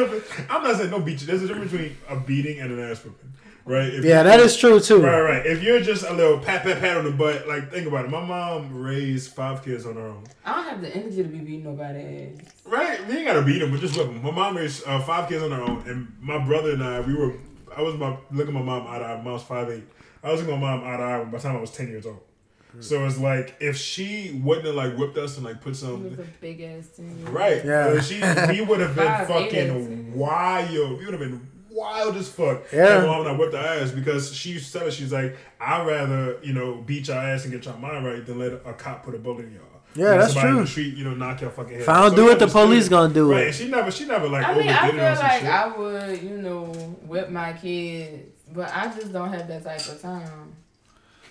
I'm not saying don't beat you. There's a difference between a beating and an ass whipping, right? If Yeah, that is true too. Right, right. If you're just a little pat, pat, pat on the butt, like think about it. My mom raised five kids on her own. I don't have the energy to be beating nobody ass. Right? We ain't gotta beat them, but just whip them. My mom raised uh, five kids on her own, and my brother and I, we were. I was my looking my mom eye to eye. My mom's five eight. I was looking my mom eye to eye by the time I was ten years old. So it's like if she wouldn't have like whipped us and like put He some was a big ass right, Yeah. she we would have been Five fucking wild. We would have been wild as fuck. Yeah. And my mom and I whipped her ass because she used to tell us she's like, I'd rather you know beat your ass and get your mind right than let a cop put a bullet in y'all. Yeah, that's somebody in true. the street, you know, knock your fucking head. If I don't So do it, the understood police gonna do Right, it. and she never, she never like I mean, I feel it on some like shit. I would, you know, whip my kids, but I just don't have that type of time.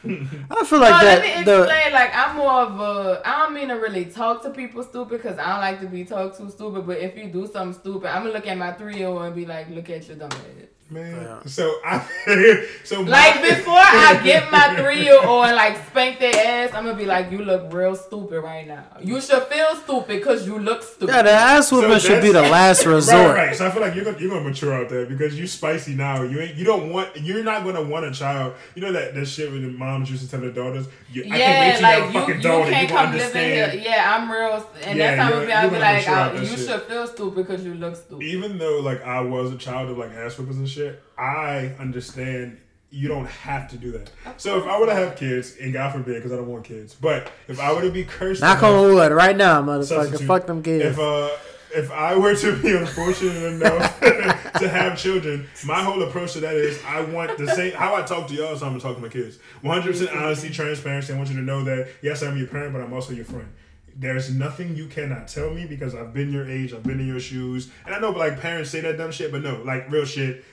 I feel like no, let me explain. The, like I'm more of a. I don't mean to really talk to people stupid because I don't like to be talked to stupid. But if you do something stupid, I'm gonna look at my three year old and be like, "Look at your dumb ass." Man, Yeah. so I, so my- Like before I get my three year old and like spank their ass, I'm gonna be like, "You look real stupid right now. You should feel stupid because you look stupid." yeah, the ass whooping should be the last resort. Right, right. So I feel like you're gonna you're gonna mature out there because you're spicy now. You ain't you don't want you're not gonna want a child. You know that that shit when the moms used to tell their daughters, you, I can't wait Yeah, you like have a you, fucking you daughter. can't You gonna come live in understand. here. Yeah, I'm real, and Yeah, that's how I'm gonna be. I'll be like, mature I, you shit. should feel stupid because you look stupid. Even though like I was a child of like ass whippers and shit, I understand you don't have to do that. So if I were to have kids, and God forbid, because I don't want kids, but if I were to be cursed, to Knock have- on wood right now, motherfucker. Fuck them kids. If uh if I were to be unfortunate enough to have children, my whole approach to that is I want the same how I talk to y'all is how I'm gonna talk to my kids. 100 percent honesty, transparency. I want you to know that yes, I'm your parent, but I'm also your friend. There's nothing you cannot tell me because I've been your age, I've been in your shoes, and I know like parents say that dumb shit, but no, like real shit.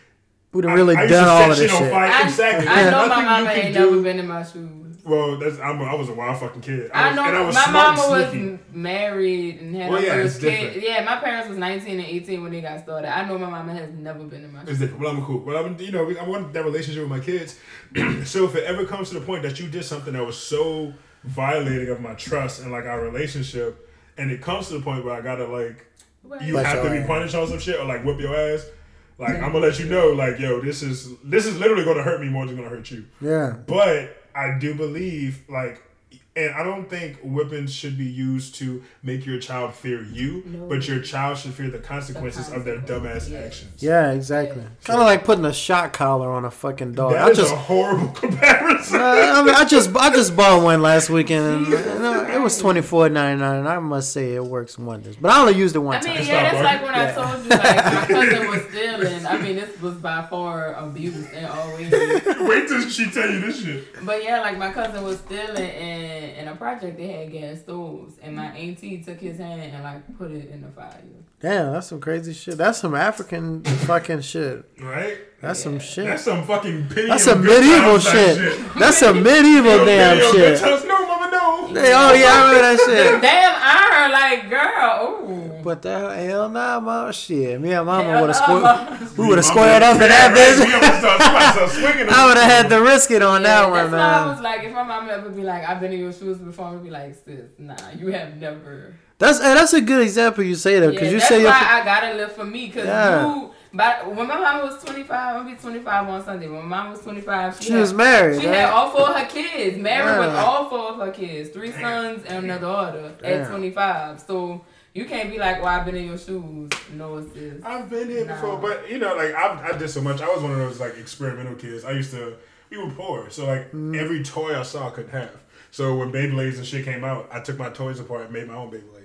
We'd have I- really I used done all of this shit. fire. I, exactly. I There's know my nothing you mama can ain't do- never been in my shoes. Well, that's I'm a, I was a wild fucking kid. I was, know and I was my mama and was married and had Well, her yeah, first it's different. kid. Yeah, my parents was 19 and 18 when they got started. I know my mama has never been in my It's shoes. different, but I'm cool. But I'm, you know, I want that relationship with my kids. so if it ever comes to the point that you did something that was so violating of my trust and like our relationship, and it comes to the point where I gotta like, you Bust have to be punished on some shit or like whip your ass. Like I'm gonna let you know, like, yo, this is this is literally gonna hurt me more than gonna hurt you. Yeah. But I do believe, like, and I don't think whippings should be used to make your child fear you, No. but your child should fear the consequences of their dumbass consequences, yes. actions. Yeah, exactly. Kind of like putting a shot collar on a fucking dog. That I is just, a horrible comparison. uh, I, mean, I just, I just bought one last weekend, and you know, it was twenty four ninety nine, and I must say it works wonders. But I only used it one I mean, time. yeah, Stop that's like when Yeah. I told you, like, my cousin was stealing. I mean, this was by far abuse in always. Wait till she tell you this shit. But yeah, like my cousin was stealing, and in a project they had gas stoves, and my auntie took his hand and like put it in the fire. Damn, that's some crazy shit. That's some African fucking shit. Right? That's some shit. That's some fucking pity. That's some medieval times type shit. That's some medieval damn shit. Times. No, mama, no. Hey, oh yeah, I remember that shit. Damn iron, like girl, ooh. But the hell, hell nah, mom, shit. Me and mama would have nah, squared. We would have squared up in that bitch. almost start- somebody start swinging I would have had to risk it on Yeah, that one, that's why I was like, if my mom ever be like, I've been in your shoes before, I'd be like, sis, nah, you have never. That's hey, that's a good example you say that Yeah, because you that's say your I gotta live for me, cause Yeah. you. But when my mom was 25, I'm gonna be 25 on Sunday. When my mom was 25, she, she had, was married. She right? had all four of her kids, married with all four of her kids, three sons and a daughter Damn. at 25. So you can't be like, well, I've been in your shoes. No, it's this. I've been here No. before, but you know, like I, I did so much. I was one of those like experimental kids. I used to. We were poor, so like Mm. every toy I saw I couldn't have. So when Beyblades and shit came out, I took my toys apart and made my own Beyblade.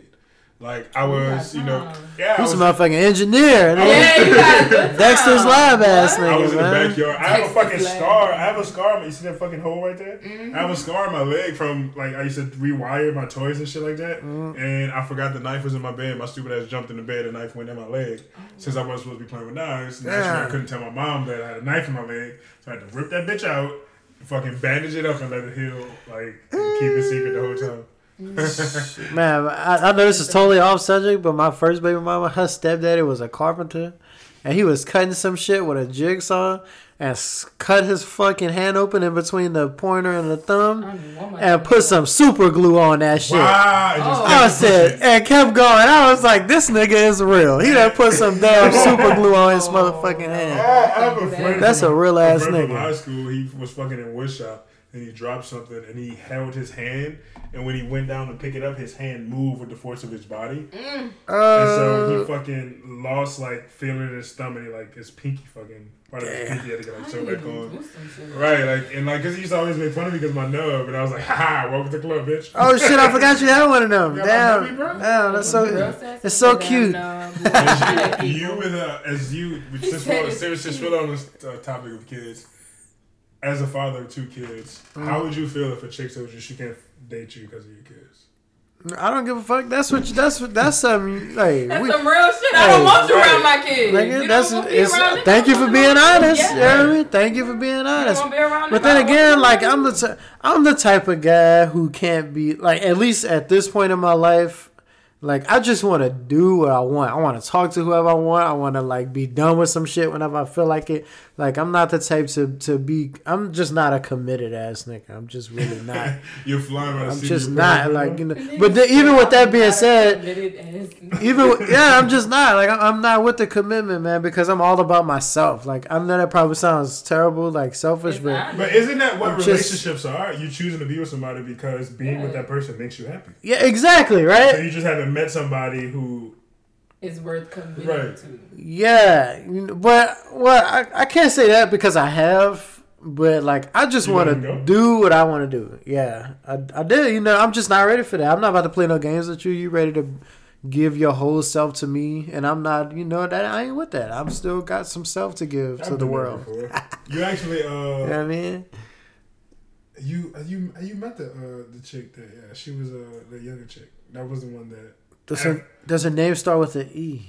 Like I was, you know, yeah, I He's a motherfucking engineer. Yeah, you got a good Dexter's lab ass What? I nigga, was in the man. backyard. I have a fucking scar. I have a scar. You see that fucking hole right there? Mm-hmm. I have a scar on my leg from like I used to rewire my toys and shit like that. Mm. And I forgot the knife was in my bed. My stupid ass jumped in the bed. The knife went in my leg. Since I wasn't supposed to be playing with knives, naturally I couldn't tell my mom that I had a knife in my leg. So I had to rip that bitch out, fucking bandage it up, and let it heal. Like and keep it secret the whole time. Man, I, I know this is totally off subject, but my first baby mama, her stepdaddy was a carpenter, and he was cutting some shit with a jigsaw and cut his fucking hand open in between the pointer and the thumb, I mean, what am I and put some super glue on that shit. Wow! It Oh. I said, and kept going. I was like, this nigga is real. He done put some damn super glue on his motherfucking Oh, hand. I have a friend. That's a real ass friend From nigga. high school, he was fucking in woodshop and he dropped something and he held his hand. And when he went down to pick it up, his hand moved with the force of his body. And so he Uh, fucking lost like feeling in his stomach, like his pinky fucking part of his pinky had to get like How sew you back on. do some shit? Right, like and like, cause he used to always make fun of me because my nub, and I was like, "Ha ha, welcome to the club, bitch." oh shit, I forgot you had one of them. You got my Damn, baby, bro? damn, that's so, sassy it's so cute. As you, you with uh, as you, since said we're it's since since we're on this uh, topic of kids, as a father of two kids, Mm. how would you feel if a chick told you she can't date you because of your kids? I don't give a fuck. That's what. You, that's what. That's something. Like, That's we, some real shit. I don't want you right. around my kids. nigga, you that's. don't It's, around thank you for being honest. Yeah. You know what I mean? Thank you for being You honest. don't be But then again, like I'm the t- I'm the type of guy who can't be like at least at this point in my life, like I just want to do what I want. I want to talk to whoever I want. I want to like be done with some shit whenever I feel like it. Like I'm not the type to to be. I'm just not a committed ass nigga. I'm just really not. You're flying by the I'm just not pants, like you know. But the, even with that being said, said, even yeah, I'm just not like I'm- I'm not with the commitment, man, because I'm all about myself. Like I know that probably sounds terrible, like selfish, It's but not. But isn't that what I'm just- relationships are? You choosing to be with somebody because being with that person makes you happy. yeah, exactly, So right? you just haven't met somebody who. It's worth committing Right. to. Yeah, but well, I, I can't say that because I have, but like I just want let 'em go? to do what I want to do. Yeah, I, I did. You know, I'm just not ready for that. I'm not about to play no games with you. You ready to give your whole self to me, and I'm not. You know that I ain't with that. I'm still got some self to give I've to the world. You actually, uh, You know what I mean? you you you met the uh, the chick that yeah she was uh the younger chick that was the one that Does her, does her name start with an E?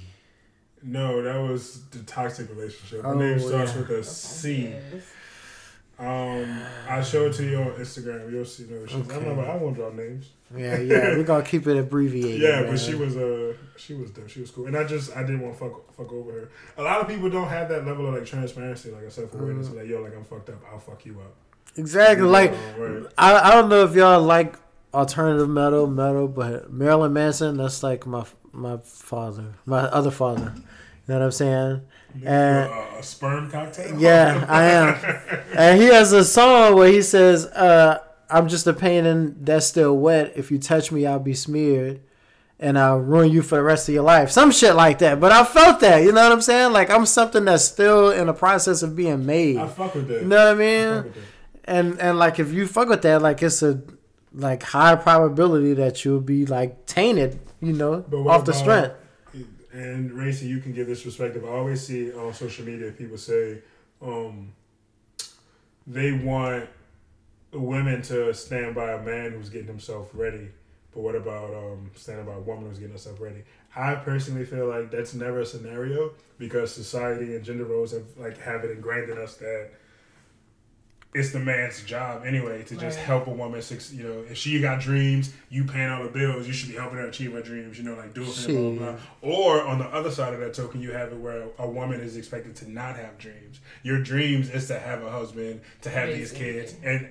no that was the toxic relationship. Her Oh, name starts yeah. with a C. Yes. Um, I show it to you on Instagram. You'll see. No, she's, Okay. I'm not, I won't draw names. Yeah, yeah. We're gonna keep it abbreviated. Yeah, man. but she was uh she was dope. She was cool, and I just I didn't want to fuck fuck over her. A lot of people don't have that level of like transparency, like a self awareness. Mm. Like yo, like I'm fucked up. I'll fuck you up. exactly like You know, right. I, I don't know if y'all like alternative metal, metal, but Marilyn Manson, that's like my my father, my other father. You know what I'm saying? And Uh, a sperm cocktail. yeah, I am. And he has a song where he says, uh, "I'm just a painting that's still wet. If you touch me, I'll be smeared." And I'll ruin you for the rest of your life. Some shit like that. But I felt that. You know what I'm saying? Like I'm something that's still in the process of being made. I fuck with that. You know what I I mean? that. and and like if you fuck with that, like it's a like high probability that you'll be like tainted, you know, off the strength. And Racy, you can give this perspective. I always see on social media people say um, they want women to stand by a man who's getting himself ready. But what about um, standing by a woman who's getting herself ready? I personally feel like that's never a scenario because society and gender roles have like have it ingrained in us that it's the man's job anyway to just Right. help a woman. suc- You know, if she got dreams, you paying all the bills, you should be helping her achieve her dreams. You know, like do it for them, blah, blah, blah. Or on the other side of that token, you have it where a woman is expected to not have dreams. Your dreams is to have a husband, to have these kids, and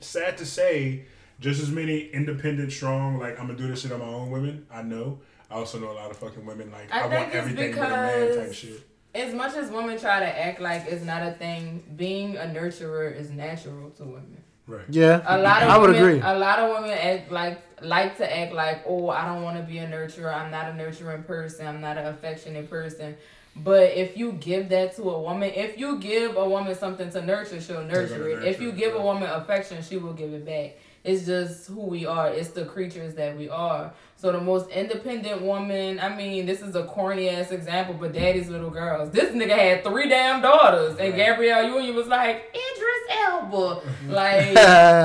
sad to say, just as many independent, strong, like I'm gonna do this shit on my own women. I know. I also know a lot of fucking women like I I, think want it's everything but a man type shit. As much as women try to act like it's not a thing, being a nurturer is natural to women. Right. Yeah, A lot of I would women, agree. A lot of women act like like to act like, oh, I don't want to be a nurturer. I'm not a nurturing person. I'm not an affectionate person. But if you give that to a woman, if you give a woman something to nurture, she'll nurture gonna it. If nurture you it, give a woman affection, she will give it back. It's just who we are. It's the creatures that we are. So the most independent woman, I mean, this is a corny ass example, but daddy's little girls. This nigga had three damn daughters, and Gabrielle Union was like Idris Elba, like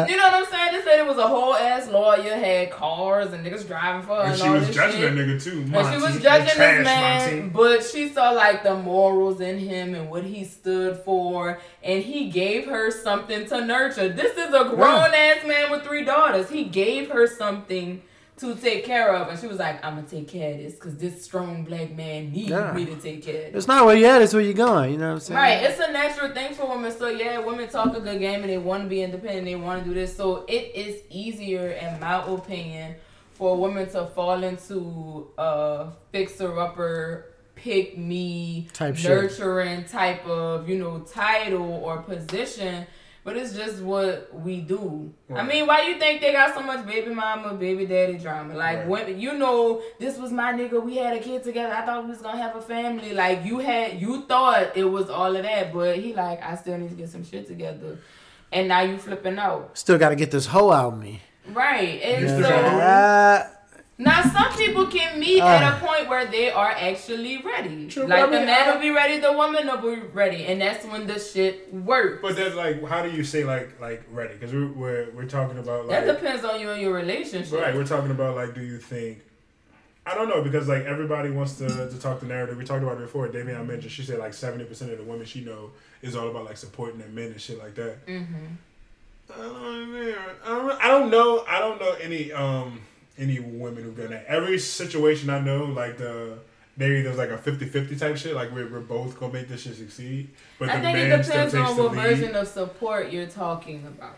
you know what I'm saying? This lady was a whole ass lawyer, had cars and niggas driving for her, and, And she was judging shit. that nigga too. And she was judging this man, Monty. but she saw like the morals in him and what he stood for, and he gave her something to nurture. This is a grown ass man with three daughters. He gave her something to take care of, and she was like, "I'm gonna take care of this because this strong black man needs Yeah. me to take care of this." It's not where you at, it's where you're going. You know what I'm saying? Right, it's a natural thing for women. So yeah, women talk a good game and they want to be independent. They want to do this. So it is easier, in my opinion, for a woman to fall into a fixer upper, pick me, Type shit. nurturing type of you know title or position. But it's just what we do. I mean, why you think they got so much baby mama, baby daddy drama? Like, Right. when you know, this was my nigga. We had a kid together. I thought we was gonna have a family. Like, you had, you thought it was all of that, but he like, I still need to get some shit together. And now you flipping out, Still got to get this hoe out of me. right? And You so Uh, now some people can meet Uh. at a point where they are actually ready. True, like I the man I- will be ready, the woman will be ready, and that's when the shit works. But that's like, how do you say like like ready? Because we're, we're we're talking about like that depends on you and your relationship. right. We're talking about like, do you think? I don't know because like everybody wants to, to talk the narrative. We talked about it before. Damian mentioned she said like seventy percent of the women she know is all about like supporting their men and shit like that. Mm-hmm. I don't, know. I don't, I don't know. I don't know any um any women who've done that. Every situation I know, like the maybe there's like a 50-50 type shit. Like we're, we're both gonna make this shit succeed. But I the think it depends on what version of support you're talking about.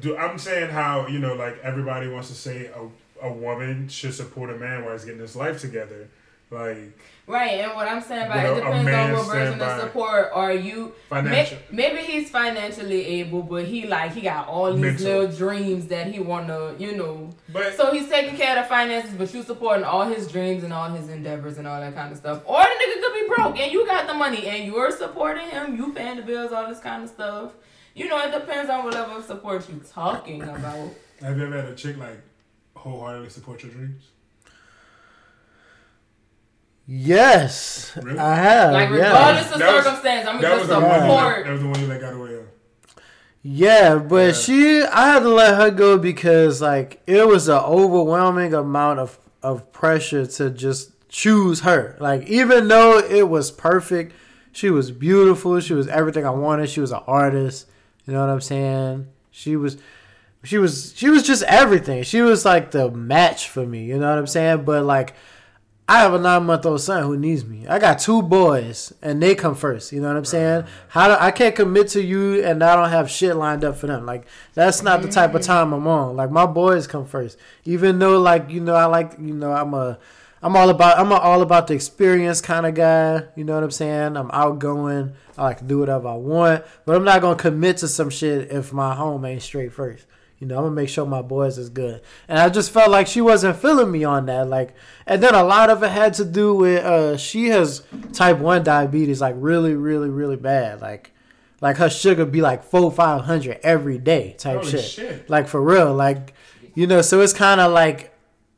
Do, I'm saying how you know, like everybody wants to say a, a woman should support a man while he's getting his life together. Like Right, and what I'm saying about it depends on man what version of support are you. financial. May, maybe he's financially able, but he like he got all these Mental. little dreams that he wanna, you know. But So he's taking care of the finances, but you supporting all his dreams and all his endeavors and all that kind of stuff. Or the nigga could be broke and you got the money and you're supporting him, you paying the bills, all this kind of stuff. You know, it depends on what level of support you're talking about. have you ever had a chick like wholeheartedly support your dreams? Yes, Really? I have. Like yeah. regardless of That was- circumstance, I'm gonna just the one. Support. that was the one you let got away of. Yeah, but Yeah. she, I had to let her go because like it was an overwhelming amount of of pressure to just choose her. Like even though it was perfect, she was beautiful. She was everything I wanted. She was an artist. You know what I'm saying? She was, she was, she was just everything. She was like the match for me. You know what I'm saying? But like. I have a nine month old son who needs me. I got two boys and they come first. You know what I'm saying? How do, I can't commit to you and I don't have shit lined up for them. Like that's not the type of mm. time I'm on. Like my boys come first. Even though like you know I like you know I'm a I'm all about I'm a, all about the experience kind of guy. You know what I'm saying? I'm outgoing. I like to do whatever I want, but I'm not gonna commit to some shit if my home ain't straight first. You know, I'm gonna make sure my boys is good. And I just felt like she wasn't feeling me on that. Like, and then a lot of it had to do with uh, she has type one diabetes, like really, really, really bad. Like, like her sugar be like four, five hundred every day type shit. shit. Like for real, like you know. So it's kind of like,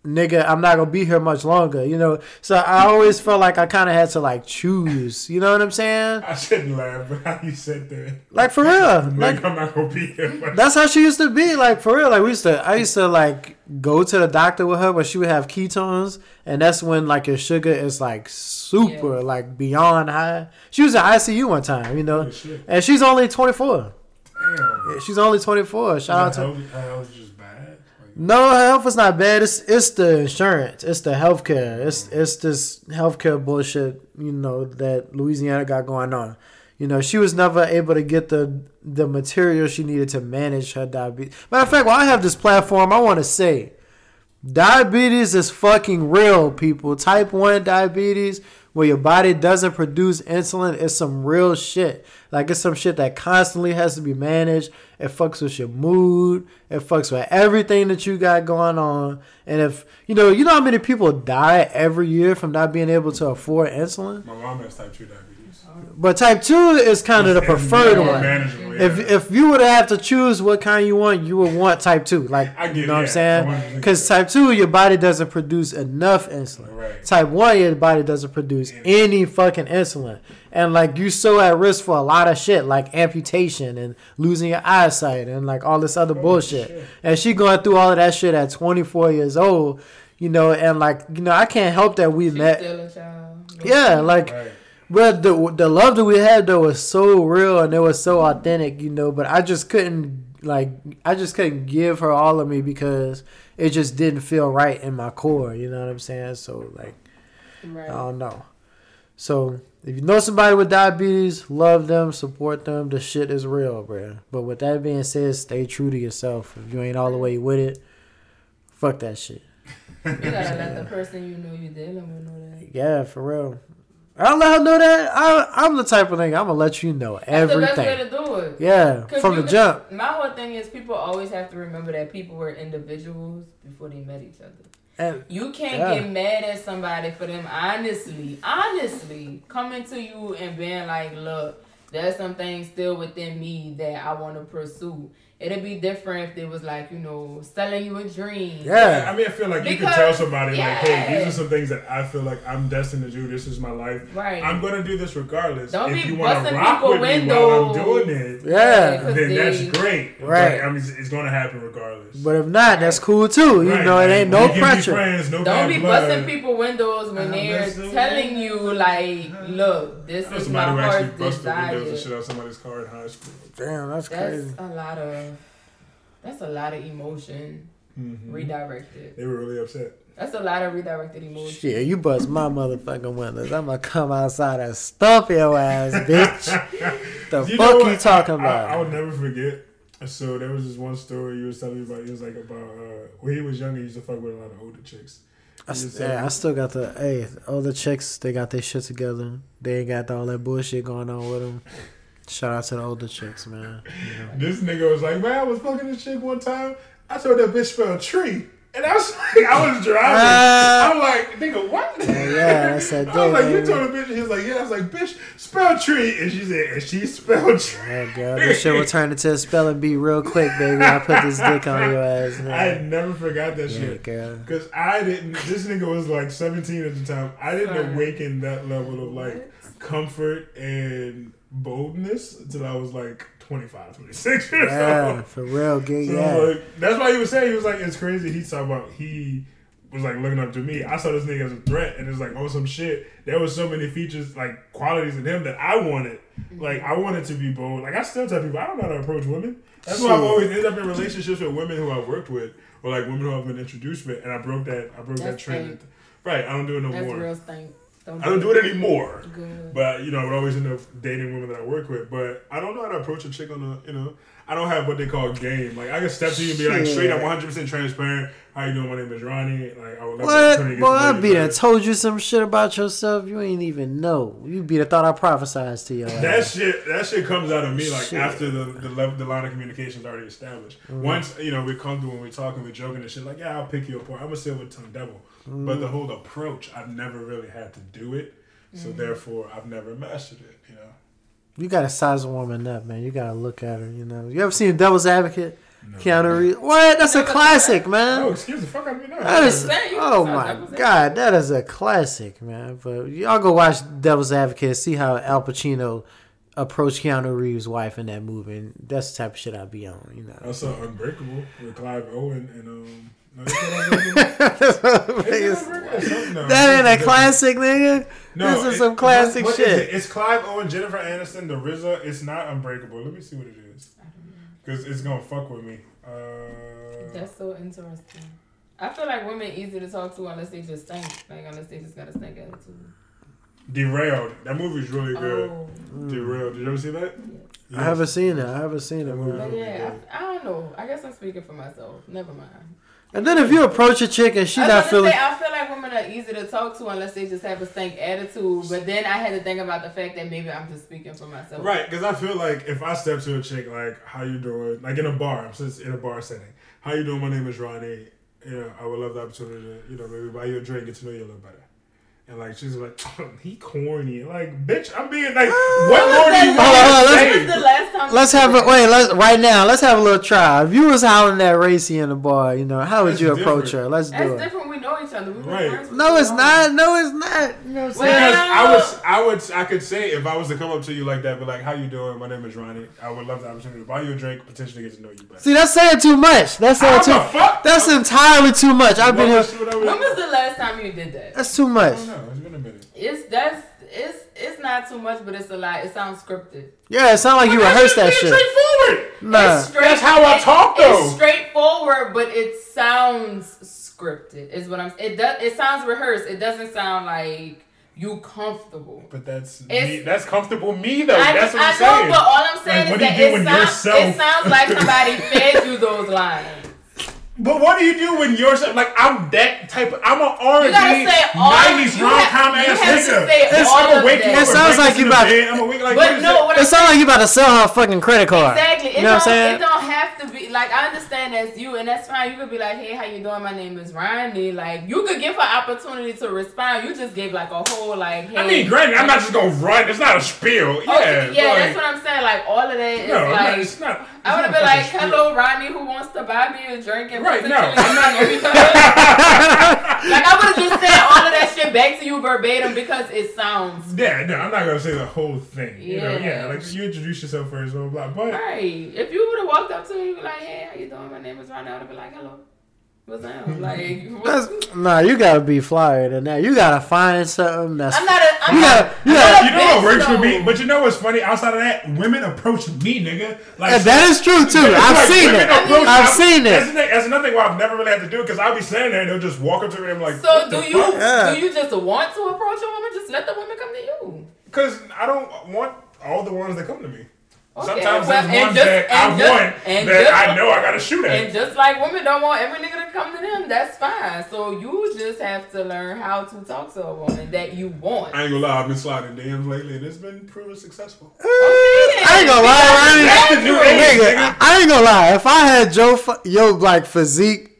nigga, I'm not gonna be here much longer. You know. So I always felt like I kind of had to like choose. You know what I'm saying? I shouldn't laugh, but how you said that. Like for real. Like, I'm not gonna be here. But That's how she used to be, like for real. Like we used to, I used to like go to the doctor with her but she would have ketones, and that's when like your sugar is like super, Yeah. like beyond high. She was in ICU one time, you know, Holy and she's only twenty four. damn. She's only twenty four. Shout out Her to. health, her health is just bad. Like, No, health is not bad. It's it's the insurance. It's the healthcare. It's it's this healthcare bullshit. You know that Louisiana got going on. You know she was never able to get the the material she needed to manage her diabetes. Matter of fact, while I have this platform, I want to say, diabetes is fucking real, people. Type one diabetes, where your body doesn't produce insulin, it's some real shit. Like it's some shit that constantly has to be managed. It fucks with your mood. It fucks with everything that you got going on. And if you know, you know how many people die every year from not being able to afford insulin. my mom has type two diabetes. But type two is kind of the preferred one. manageable, If yeah. if you would have to choose what kind you want, you would want type two. Like I get you know it, what I'm saying? Because type two, your body doesn't produce enough insulin. Right. Type one, your body doesn't produce any fucking insulin, and like you so at risk for a lot of shit, like amputation and losing your eyesight and like all this other bullshit. shit. And she going through all of that shit at 24 years old, you know, and like you know, I can't help that we She's met. still a child. Yeah, like Right. But the the love that we had though was so real and it was so authentic, you know. But I just couldn't like I just couldn't give her all of me because it just didn't feel right in my core. You know what I'm saying? So like Right. I don't know. So if you know somebody with diabetes, love them, support them. The shit is real, bro. But with that being said, stay true to yourself. If you ain't all the way with it, fuck that shit. You gotta let the person you know you're dealing with know that. Yeah, for real. I'll let her know that. I, I'm the type of nigga. I'm gonna let you know That's the best way everything. to do it. Yeah, from the can- jump. My whole thing is people always have to remember that people were individuals before they met each other. And You can't Yeah. get mad at somebody for them honestly, honestly coming to you and being like, look, there's some things still within me that I want to pursue. It'd be different if it was like, you know, selling you a dream. Yeah, yeah, I mean, I feel like you can tell somebody like, "Hey, these are some things that I feel like I'm destined to do. This is my life. Right. I'm gonna do this regardless. Don't if be you want to busting rock people with me while I'm doing it, yeah. 'cause then they- that's great. Right. But, I mean, it's, it's gonna happen regardless. But if not, that's cool too. You Right, know, it ain't we no pressure. friends, no Don't bad be blood. busting people windows when they're telling you like, look, this I know is somebody who my actually heart's busted windows and shit out somebody's car in high school. Damn, that's That's crazy. a lot of that's a lot of emotion Mhm. redirected. They were really upset. That's a lot of redirected emotion. Shit, you bust my motherfucking windows. I'm gonna come outside and stomp your ass, bitch. the You fuck you talking I, about? I, I would never forget. So there was this one story you was telling me about. It was like about uh, when he was younger, he used to fuck with a lot of older chicks. I, You st- said- yeah, I still got the hey, all the chicks. They got their shit together. They ain't got all that bullshit going on with them. Shout out to the older chicks, man. You know. This nigga was like, man, I was fucking this chick one time. I told that bitch spell tree. And I was like, I was driving. Ah. I'm like, nigga, what? Yeah, yeah, that's that I was like, you told a bitch. He was like, yeah. I was like, bitch, spell tree. And she said, and she spelled tree. Yeah, girl, this shit will turn into a spelling bee real quick, baby. I put this dick on your ass. I never forgot that Yeah, shit. girl. Because I didn't, this nigga was like 17 at the time. I didn't Sorry. awaken that level of like comfort and boldness until I was like 25, 26 years Yeah, old. for real, good. So, Yeah. like, that's why he was saying, he was like, it's crazy. He's talking about, he was like looking up to me. I saw this nigga as a threat and it's like, oh, some shit. There was so many features, like qualities in him that I wanted. Mm-hmm. Like, I wanted to be bold. Like, I still tell people, I don't know how to approach women. That's why I've always ended up in relationships with women who I've worked with or like women who I've been introduced with. And I broke that, I broke that trend. Right, I don't do it no That's more. real stink. Don't I don't do it anymore. Good. But you know, I would always end up dating women that I work with. But I don't know how to approach a chick on a you know. I don't have what they call game. Like I can step to you and be like Shit. straight up, one hundred percent transparent. How you doing? My name is Ronnie. Like I would love the What? opportunity to Boy, get to I know be you done told you some shit about yourself you ain't even know. You be the thought I prophesized to your That shit, that shit comes out of me like Shit. after the the, level, the line of communication is already established. Mm-hmm. Once you know we're comfortable when we're talking, we're joking and shit. Like yeah, I'll pick you apart. I'm gonna sit with tongue devil. Mm-hmm. But the whole approach, I've never really had to do it. So Mm-hmm. therefore, I've never mastered it. You know. You gotta size a woman up, man. You gotta look at her, you know. You ever seen Devil's Advocate? Keanu Reeves. What? That's a Never classic, Oh, man. excuse the fuck out of me now. That is, oh my god, that is a classic, man. But y'all go watch Devil's Advocate, and see how Al Pacino approached Keanu Reeves' wife in that movie. And that's the type of shit I be on, you know. I saw Unbreakable with Clive Owen and um. No, is that Unbreakable? Is it Unbreakable? Something- no, that ain't a classic, nigga. No, this is it- some classic what- what is shit. it? It's Clive Owen, Jennifer Aniston, the RZA. It's not Unbreakable. Let me see what it is, because it's gonna fuck with me. Uh, That's so interesting. I feel like women easy to talk to unless they just stink. Like unless they just got a stink attitude. Derailed. That movie's really good. Oh. Derailed. Did you ever see that? I haven't seen it. I haven't seen it, That man. But yeah, I, I don't know. I guess I'm speaking for myself. Never mind. And then if you approach a chick and she I, not feeling, say, I feel like women are easy to talk to unless they just have a stank attitude. But then I had to think about the fact that maybe I'm just speaking for myself. Right, because I feel like if I step to a chick like, "How you doing?" Like in a bar, since in a bar setting, "How you doing?" My name is Ronnie. You know, I would love the opportunity to, you know, maybe buy you a drink, get to know you a little better. And like she's like, he corny. Like, bitch, I'm being like, what When more do you the- want Hold on, hold on, When was say? the last time time. Let's have a wait. Let's right now. Let's have a little try. If you was howling that Racy in the bar, you know, how would That's you approach different. her? Let's That's do it. different. We know each other. Right. friends for No, it's not. No, it's not. You know what I'm saying? Because Well- I was, I would, I could say if I was to come up to you like that, be like, "How you doing? My name is Ronnie. I would love the opportunity to buy you a drink, potentially get to know you better." See, that's saying too much. That's saying How too. the fuck? That's entirely too much. I've been here. When was the last time you did that? That's too I much. don't know. It's been a minute. It's that's it's it's not too much, but it's a lot. It sounds scripted. Yeah, it sounds like you rehearsed that shit's shit. Straightforward. Nah. It's straight, That's how I talk, though. It's straightforward, but it sounds scripted. Is what I'm. It does. It sounds rehearsed. It doesn't sound like you comfortable. But that's me, that's comfortable me though. I, that's what I I'm know, saying. but all I'm saying Like, is that it, when sounds, yourself- it sounds like somebody fed you those lines. But what do you do when you're like I'm that type of I'm an R You and B nineties rom have- com ass to nigga. say all I'ma of wake that. It sounds like you about- bed. I'ma wake like But what is no, that? what It sounds like you about to sell her a fucking credit card. Exactly. It You know what I'm don't, saying? It don't have to be like I understand that's you, and that's fine. You could be like, "Hey, how you doing? My name is Ronnie." Like you could give her opportunity to respond. You just gave like a whole like, "Hey." I mean, granted, I'm not just gonna run. It's not a spiel. Oh, yeah, Okay, yeah, like, that's what I'm saying. Like all of that is no, I'm not, it's not. I would have been like, "Hello, Ronnie, who wants to buy me a drink?" And Right, no, potentially I'm not- know each other. like I would have just said all of that shit back to you verbatim because it sounds. Yeah, no, I'm not gonna say the whole thing. You know, Yeah. yeah, like you introduce yourself first, blah blah. blah. But right. If you would have walked up to me and be like, "Hey, how you doing? My name is Ronnie," I would have been like, "Hello." What's up? Like, what's, That's, nah, you gotta be flyer than that. You gotta find something that's. I'm not a. I'm You not, gotta- you I'm gotta- not a you know what bitch, works for me? But you know what's funny? Outside of that, women approach me, nigga. Like And that is true too. I've like seen women it. approach- I've I'm- seen That's, it. the thing, that's another thing why I've never really had to do it because I'll be standing there and they'll just walk up to me and I'm like, So do you Yeah. do you just want to approach a woman? Just let the woman come to you. Because I don't want all the ones that come to me. Okay, Sometimes well, there's and ones just- that and I just- want and that just- I know I gotta shoot at. And just like women don't want every nigga to come to them, that's fine. So you just have to learn how to talk to a woman that you want. I ain't gonna lie, I've been sliding DMs lately and it's been proven successful. Uh, I ain't gonna lie, Ronnie. That's the new age, Nigga, nigga. I ain't gonna lie. If I had Joe, fu- yo, like physique,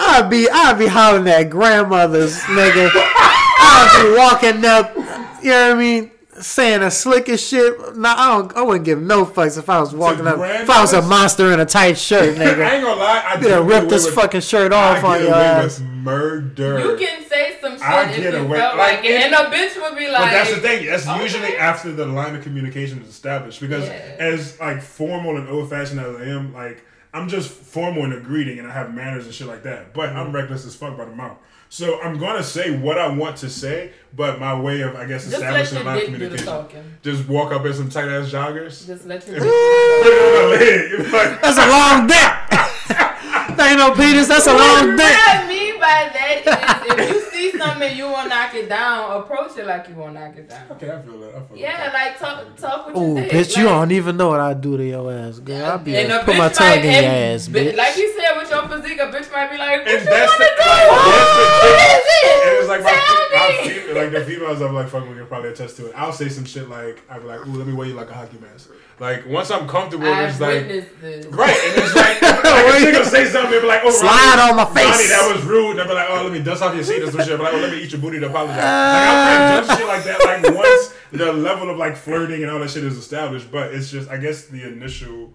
I'd be, I'd be hollering at grandmothers, nigga. I'd be walking up, you know what I mean, saying the slickest shit. Nah, I don't, I wouldn't give no fucks if I was walking up. If I was a monster in a tight shirt, nigga. I ain't gonna lie, I You gonna rip this with- fucking shirt I off on get your away ass. with murder. You can say some shit I if get you away- felt like, like, it, it- and a bitch would be like. But that's the thing. That's okay. usually after the line of communication is established. Because Yeah. as like formal and old fashioned as I am, like I'm just formal in a greeting and I have manners and shit like that. But Mm-hmm. I'm reckless as fuck by the mouth. So I'm gonna say what I want to say, but my way of I guess Just establishing a your line of do the communication. talking. Just walk up in some tight ass joggers. Just let your Put it on my leg. Like, That's a long dick. that ain't no penis. That's a long What. I mean by that is if you see something you want to knock it down, approach it like you want to knock it down. okay, I feel that. I feel Yeah, that. like talk talk with Oh, your dick. bitch, you don't even know what I do to your ass, girl. I'll be and like, put my tongue in your ass, bi- bitch. Like you said with your physique, a bitch might be like, "What And you that's want to do? like, that's the What thing. is it? And it's like Tell my me." fe- like the females I'm like fucking with can probably attest to it. I'll say some shit like I'll be like, ooh, let me wear you like a hockey mask. Like once I'm comfortable, I've it's like this. right, and it's like, like a nigga say something, they be like, oh, Slide Ronnie, on my face. Ronnie, that was rude. And they be like, oh, let me dust off your seat or some shit. But like, oh, let me eat your booty to apologize. like I'll judge uh. shit like that. Like once the level of like flirting and all that shit is established, but it's just I guess the initial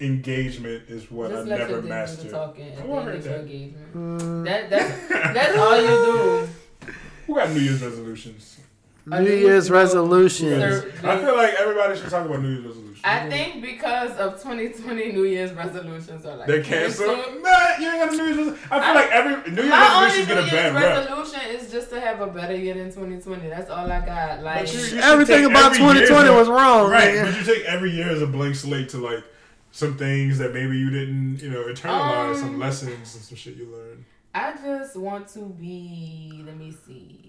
engagement is what Just I never your dick do the mastered. talking at the I end heard of that. engagement. That that's that's all you do. Who got New Year's resolutions? New Year's resolutions. I feel like everybody should talk about New Year's resolutions. I think because of 2020 New Year's resolutions are like They're canceled. canceled. Nah, you ain't got a New Year's resolution. I feel I- like every New Year's My only resolutions New get a Year's bad rep. resolution is just to have a better year than 2020. That's all I got. Like, you- you Everything about every 2020 as a- was wrong, Right, nigga. but you take every year as a blank slate to like some things that maybe you didn't, you know, internalize, some Um, lessons and some shit you learned. I just want to be. Let me see.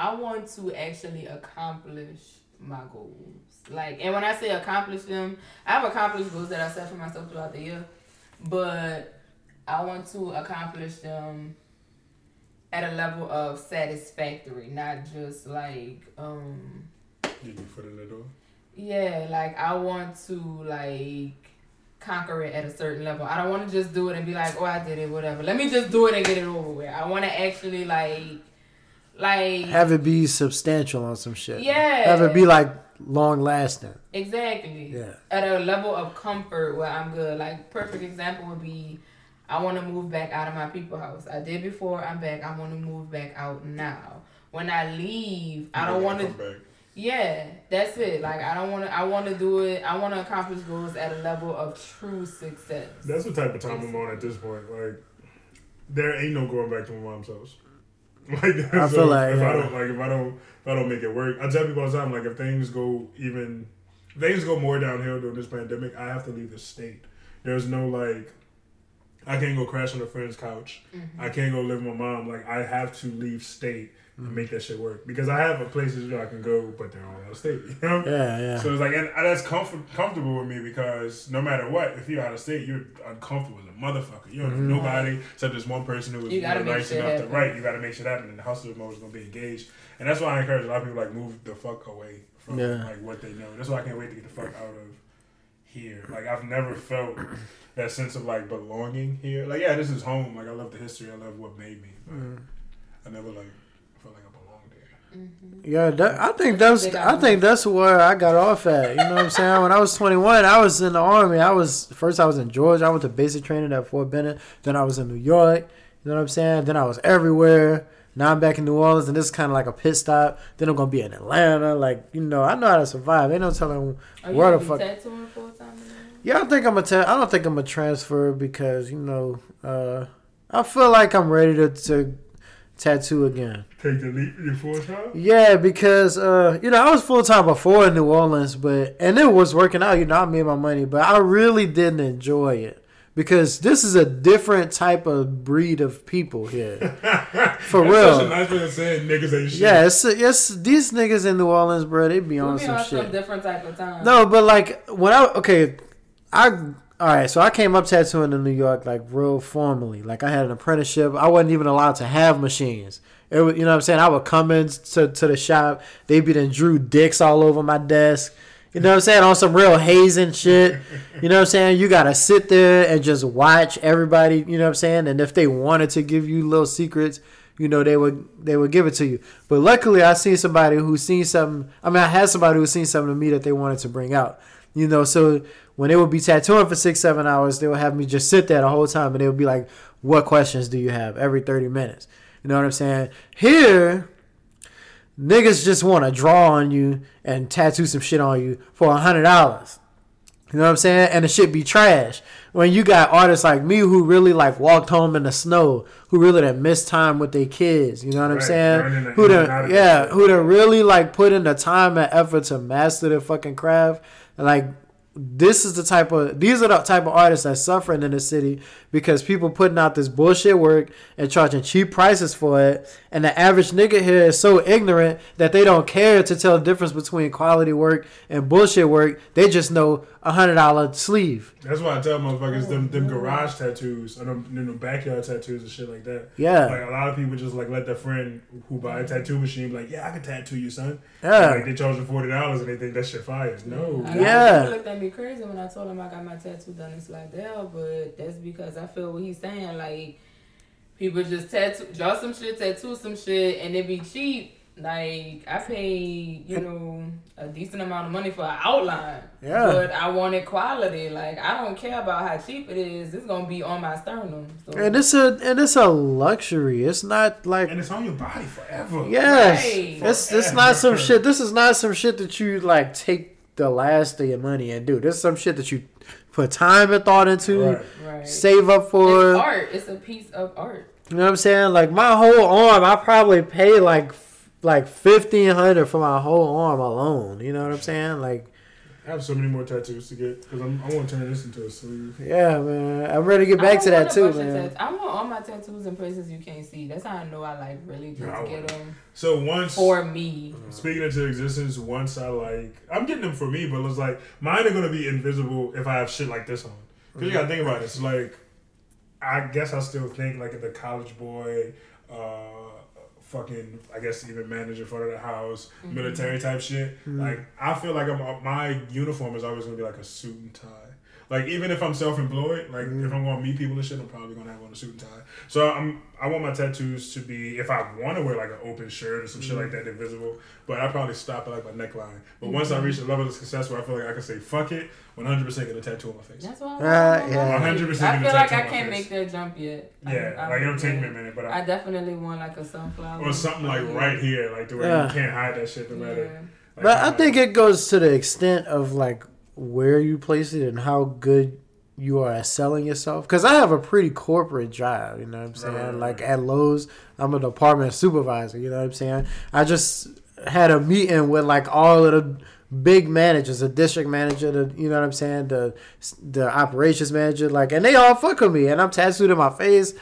I want to actually accomplish my goals. Like, and when I say accomplish them, I've accomplished goals that I set for myself throughout the year, but I want to accomplish them at a level of satisfactory, not just like um Get your foot in the door. yeah, like I want to like conquer it at a certain level. I don't want to just do it and be like, oh, I did it, whatever. Let me just do it and get it over with. I want to actually like, like Have it be substantial on some shit. Yeah. Have it be like long lasting. Exactly. Yeah. At a level of comfort where I'm good. Like perfect example would be I want to move back out of my people house. I did before. I'm back. I want to move back out now. When I leave, I don't want to. Yeah, that's it. Like I don't want to. I want to do it. I want to accomplish goals at a level of true success. That's the type of time I'm on at this point. Like, there ain't no going back to my mom's house. Like, I so feel like, if I don't like if I don't if I don't make it work, I tell people all the time like if things go even if things go more downhill during this pandemic, I have to leave the state. There's no like. I can't go crash on a friend's couch. Mm-hmm. I can't go live with my mom. Like I have to leave state. And make that shit work because I have a places where I can go, but they're all out of state. You know. Yeah, yeah. So it's like, and that's comfort, comfortable with me because no matter what, if you're out of state, you're uncomfortable as a motherfucker. You don't Mm-hmm. have nobody except this one person who was You you gotta nice shit enough to write. You got to make shit happen, and the hustler mode is gonna be engaged. And that's why I encourage a lot of people like move the fuck away from Yeah. like what they know. That's why I can't wait to get the fuck out of here. Like I've never felt that sense of like belonging here. Like yeah, this is home. Like I love the history. I love what made me. But Mm. I never like felt like I there. Yeah, that, I think that's I think that's where I got off at. You know what I'm saying? When I was 21, I was in the army. I was first I was in Georgia. I went to basic training at Fort Benning. Then I was in New York. You know what I'm saying? Then I was everywhere. Now I'm back in New Orleans, and this is kind of like a pit stop. Then I'm gonna be in Atlanta. Like you know, I know how to survive. Ain't no telling Are where the fuck. tattooing full time? Yeah, I think I'm a. Te- I don't think I'm a transfer because you know, uh, I feel like I'm ready to, to tattoo again. Take the leap in full time. Yeah, because uh, you know I was full time before in New Orleans, but and it was working out. You know I made my money, but I really didn't enjoy it because this is a different type of breed of people here. For That's real. Such a nice way of saying niggas ain't shit. Yeah, it's, it's these niggas in New Orleans, bro. They be on be some on shit. some different type of time. No, but like when I okay, I all right. So I came up tattooing in New York like real formally. Like I had an apprenticeship. I wasn't even allowed to have machines. It was, you know what I'm saying? I would come in to, to the shop. They'd be done drew dicks all over my desk. You know what I'm saying? On some real hazing shit. You know what I'm saying? You gotta sit there and just watch everybody. You know what I'm saying? And if they wanted to give you little secrets, you know they would they would give it to you. But luckily, I seen somebody who seen something. I mean, I had somebody who seen something to me that they wanted to bring out. You know, so when they would be tattooing for six seven hours, they would have me just sit there the whole time, and they would be like, "What questions do you have?" Every thirty minutes. You know what I'm saying? Here, niggas just want to draw on you and tattoo some shit on you for a hundred dollars. You know what I'm saying? And the shit be trash. When you got artists like me who really like walked home in the snow, who really done missed time with their kids. You know what I'm saying? Who done, yeah, who done really like put in the time and effort to master their fucking craft. Like this is the type of these are the type of artists that's suffering in the city because people putting out this bullshit work and charging cheap prices for it and the average nigga here is so ignorant that they don't care to tell the difference between quality work and bullshit work they just know a hundred dollar sleeve That's why I tell motherfuckers them them Oh, garage tattoos and them, them backyard tattoos and shit like that. Yeah. Like a lot of people just like let their friend who buy a tattoo machine be like, yeah, I can tattoo you, son. Yeah. Like they charge them forty dollars and they think that shit fire. No. A lot Yeah. of looked at me crazy when I told him I got my tattoo done in Slidell, but that's because I feel what he's saying. Like, people just tattoo, draw some shit, tattoo some shit, and it be cheap. Like, I paid, you know, a decent amount of money for an outline. Yeah. But I wanted quality. Like, I don't care about how cheap it is. It's going to be on my sternum. So. and it's a and it's a luxury it's not like And it's on your body forever. Yes, Right. it's it's not some shit. This is not some shit that you like take the last of your money and do. This is some shit that you put time and thought into, Right. right. save up for. it's art. It's a piece of art. You know what I'm saying? Like my whole arm, I probably pay like like fifteen hundred for my whole arm alone. You know what I'm saying? Like, I have so many more tattoos to get because I want to turn this into a sleeve. yeah, man, I'm ready to get back to that too, man. tat- I want all my tattoos in places you can't see. That's how I know I like really just No, get them So once for me. speaking into existence, once I like, I'm getting them for me, but it's like mine are gonna be invisible if I have shit like this on. Because you gotta think about it. It's like, I guess I still think like the college boy, uh, fucking, I guess even manager front of the house, mm-hmm. military type shit. Mm-hmm. Like I feel like I'm my uniform is always gonna be like a suit and tie. Like even if I'm self-employed, like Mm-hmm. if I'm gonna meet people and shit, I'm probably gonna have on a suit and tie. So I'm I want my tattoos to be if I want to wear like an open shirt or some shit Mm-hmm. like that, they're visible. But I probably stop at like my neckline. But once I reach a level of success where I feel like I can say fuck it, 100 percent get a tattoo on my face. That's why. Uh, I'm yeah. 100% I feel like I can't face. make that jump yet. Yeah, I, like it'll take me a minute, but I I, definitely want like a sunflower or something like Yeah. right here, like the way Yeah. you can't hide that shit no matter. Yeah. Like, But I uh, think it goes to the extent of like where you place it and how good you are at selling yourself. Because I have a pretty corporate job, you know what I'm saying? Right, Like at Lowe's, I'm a department supervisor, you know what I'm saying? I just had a meeting with like all of the big managers, the district manager, the you know what I'm saying, the the operations manager, like, and they all fuck with me, and I'm tattooed in my face.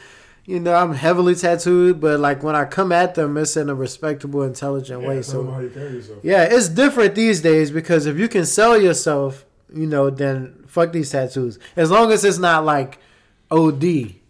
You know, I'm heavily tattooed, but like when I come at them, it's in a respectable, intelligent yeah, way. So about how you carry yourself. yeah, it's different these days because if you can sell yourself, you know, then fuck these tattoos. As long as it's not like OD.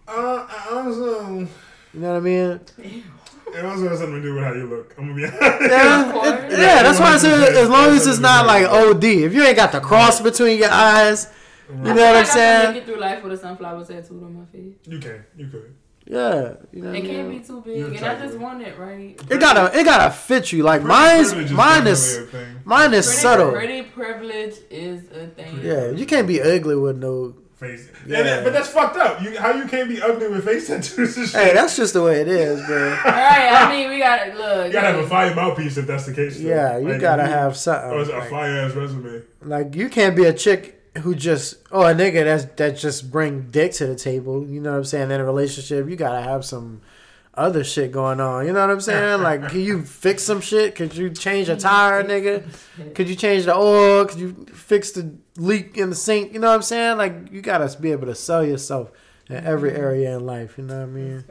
Uh, I also, know what I mean? it also has something to do with how you look. I'm gonna be honest. Yeah, it- yeah, that's why I said as long as it's not like OD. If you ain't got the cross between your eyes, you know I what I'm like I can saying? make it through life with a sunflower tattooed on my face. You can, you could. Yeah, you know It can't be mean? too You're big, and I just attractive. want it right. It gotta, it gotta fit you. Like mine's, Privilege mine is, mine is Pretty, subtle. pretty privilege is a thing. Yeah, you can't be ugly with no. face. Yeah. And that- but that's fucked up. You how you can't be ugly with face tattoos and shit. Hey, that's just the way it is, bro. All right, I mean, we gotta look. you gotta have a yeah. fire mouthpiece if that's the case. though. Yeah, you Like, gotta you- have something. Oh, it's a like- fire ass resume. Like you can't be a chick who just oh a nigga that's that just bring dick to the table. You know what I'm saying? In a relationship, you gotta have some other shit going on. You know what I'm saying? Like, can you fix some shit? Could you change a tire, nigga? Could you change the oil? Could you fix the leak in the sink? You know what I'm saying? Like, you gotta be able to sell yourself in every area in life. You know what I mean?